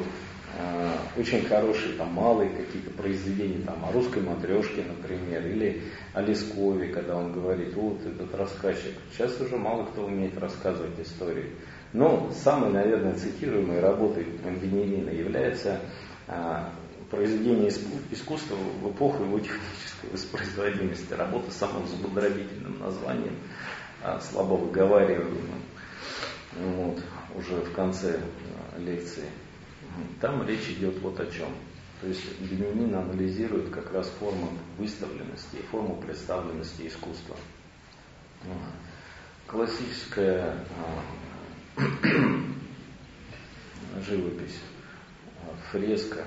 А, очень хорошие, там, малые какие-то произведения, там, о русской матрешке, например, или о Лескове, когда он говорит, вот этот рассказчик. Сейчас уже мало кто умеет рассказывать истории. Но самой, наверное, цитируемой работой Бенемина является а, произведение искусства в эпоху его технической <laughs> воспроизводимости. Работа с самым зубодробительным названием, слабо выговариваемым, вот, уже в конце а, лекции. Там речь идет вот о чем. То есть Бенемин анализирует как раз форму выставленности форму представленности искусства. Классическая <coughs> живопись, фреска,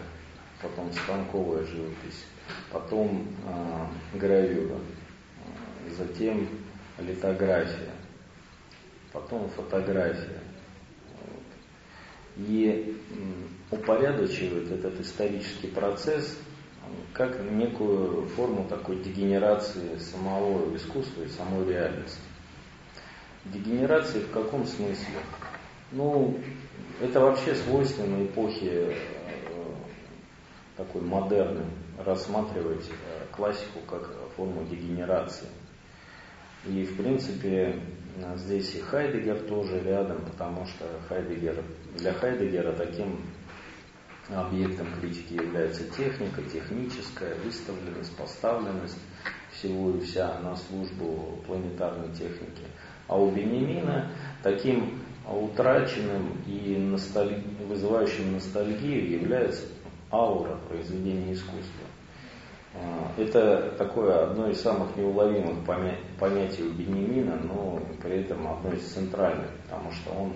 потом станковая живопись, потом э, гравюра, затем литография, потом фотография. И упорядочивает этот исторический процесс как некую форму такой дегенерации самого искусства и самой реальности. Дегенерации в каком смысле? Ну, это вообще свойственно эпохе такой модерны, рассматривать э, классику как форму дегенерации. И, в принципе, здесь и Хайдегер тоже рядом, потому что Хайдегер, для Хайдегера таким объектом критики является техника, техническая выставленность, поставленность всего и вся на службу планетарной техники. А у Бенемина таким утраченным и носталь... вызывающим ностальгию является аура произведения искусства. А, это такое одно из самых неуловимых понятий у Бенемина, но при этом одно из центральных, потому что он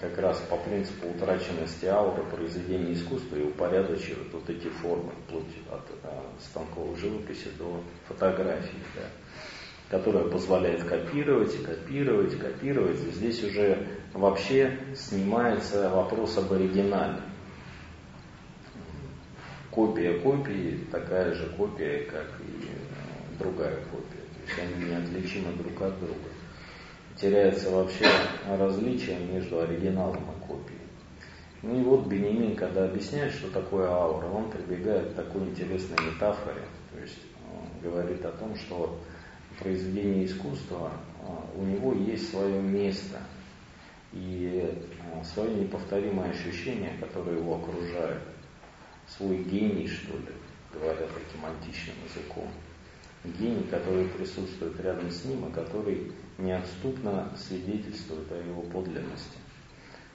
как раз по принципу утраченности ауры произведения искусства и упорядочивает вот эти формы, вплоть от а, станковой живописи до фотографии, да, которая позволяет копировать, копировать, копировать. И здесь уже вообще снимается вопрос об оригинале копия копии такая же копия, как и э, другая копия. То есть они неотличимы друг от друга. Теряется вообще различие между оригиналом и копией. Ну и вот Бенемин, когда объясняет, что такое аура, он прибегает к такой интересной метафоре. То есть говорит о том, что произведение искусства, э, у него есть свое место и э, свое неповторимое ощущение, которое его окружает свой гений, что ли, говоря таким античным языком. Гений, который присутствует рядом с ним, и который неотступно свидетельствует о его подлинности.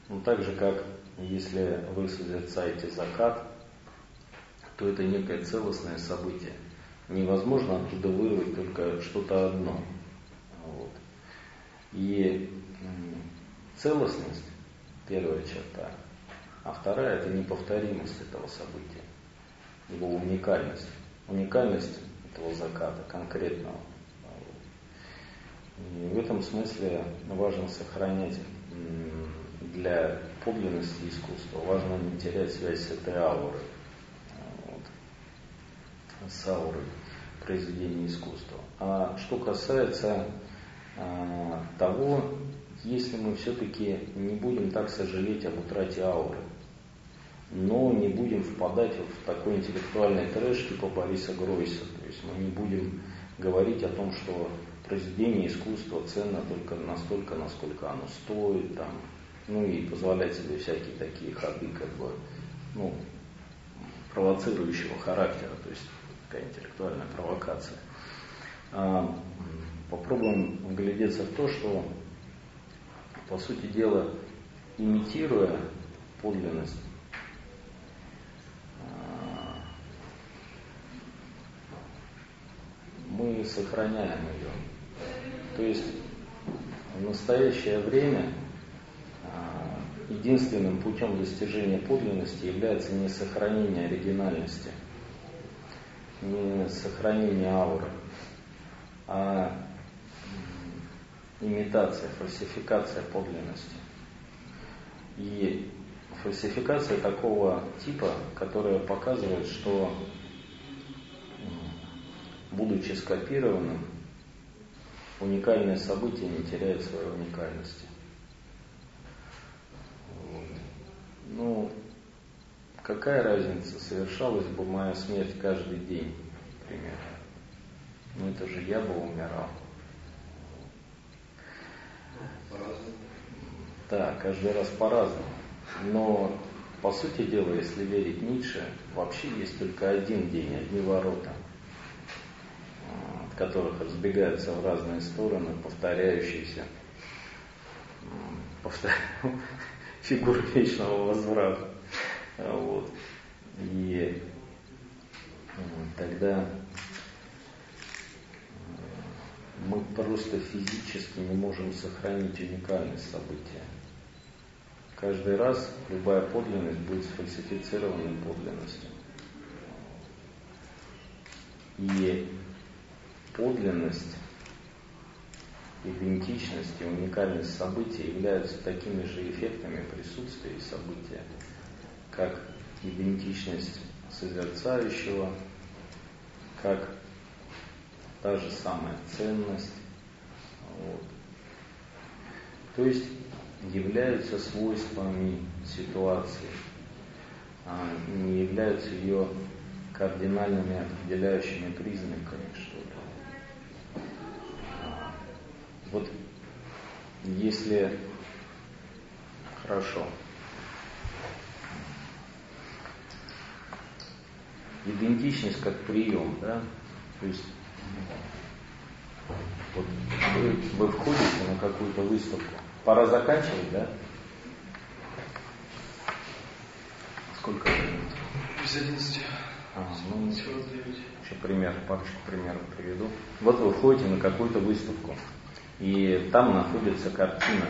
Ну, так же, как если вы созерцаете закат, то это некое целостное событие. Невозможно оттуда вырвать только что-то одно. Вот. И целостность, первая черта, а вторая – это неповторимость этого события, его уникальность. Уникальность этого заката конкретного. И в этом смысле важно сохранять для подлинности искусства важно не терять связь с этой аурой, вот, с аурой произведения искусства. А что касается а, того, если мы все-таки не будем так сожалеть об утрате ауры, но не будем впадать вот в такой интеллектуальный трэш типа Бориса Гройса. То есть мы не будем говорить о том, что произведение искусства ценно только настолько, насколько оно стоит, там, ну и позволять себе всякие такие ходы, как бы, ну, провоцирующего характера, то есть такая интеллектуальная провокация. А, попробуем вглядеться в то, что, по сути дела, имитируя подлинность, мы сохраняем ее. То есть в настоящее время а, единственным путем достижения подлинности является не сохранение оригинальности, не сохранение ауры, а имитация, фальсификация подлинности. И фальсификация такого типа, которая показывает, что будучи скопированным, уникальное событие не теряет своей уникальности. Ну, какая разница, совершалась бы моя смерть каждый день, например. Ну это же я бы умирал. Да, каждый раз по-разному. Но, по сути дела, если верить Ницше, вообще есть только один день, одни ворота – которых разбегаются в разные стороны, повторяющиеся повтор... <laughs> фигуры вечного возврата. Вот. И тогда мы просто физически не можем сохранить уникальность события. Каждый раз любая подлинность будет сфальсифицированной подлинностью. И подлинность, идентичность и уникальность события являются такими же эффектами присутствия события, как идентичность созерцающего, как та же самая ценность. Вот. То есть являются свойствами ситуации, а не являются ее кардинальными определяющими признаками, что ли. Вот если хорошо, идентичность как прием, да, то есть вот вы, вы входите на какую-то выставку. Пора заканчивать, да? Сколько времени? Без 11. А, ну, еще пример, парочку примеров приведу. Вот вы входите на какую-то выставку. И там находится картина.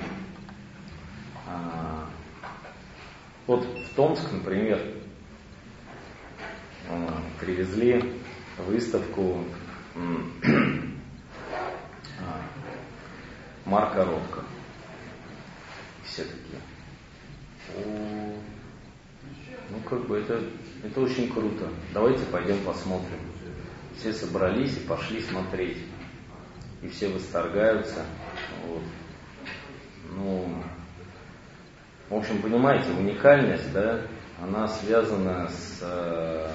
А, вот в Томск, например, а, привезли выставку а, Марка Ротко. Все такие. Ну как бы это, это очень круто. Давайте пойдем посмотрим. Все собрались и пошли смотреть и все восторгаются. Вот. Ну, в общем, понимаете, уникальность, да, она связана с э,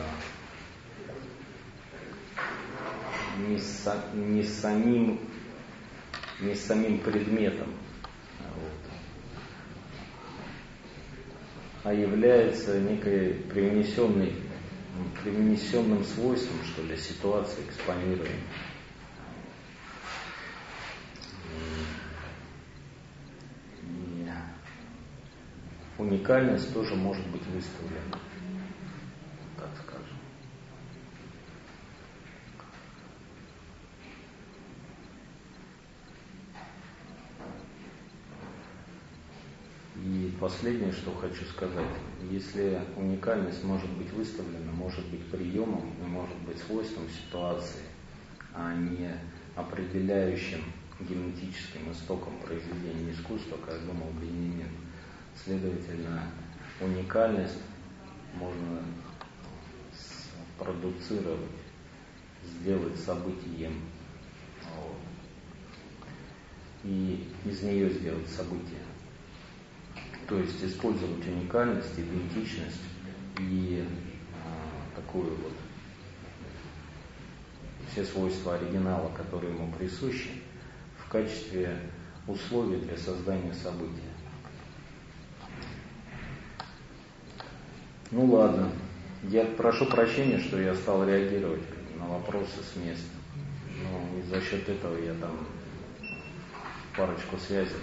не, с, не самим не самим предметом, вот, а является некой привнесенной, привнесенным свойством, что ли, ситуации экспонирования. Уникальность тоже может быть выставлена. Так скажем. И последнее, что хочу сказать. Если уникальность может быть выставлена, может быть приемом может быть свойством ситуации, а не определяющим генетическим истоком произведения искусства, как думал Бенемин, Следовательно, уникальность можно продуцировать, сделать событием. Вот. И из нее сделать событие. То есть использовать уникальность, идентичность и а, такую вот все свойства оригинала, которые ему присущи, в качестве условий для создания события. Ну ладно, я прошу прощения, что я стал реагировать на вопросы с места. Но и за счет этого я там парочку связей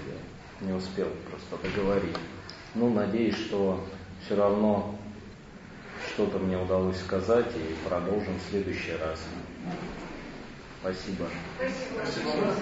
не успел просто договорить. Ну, надеюсь, что все равно что-то мне удалось сказать и продолжим в следующий раз. Спасибо. Спасибо.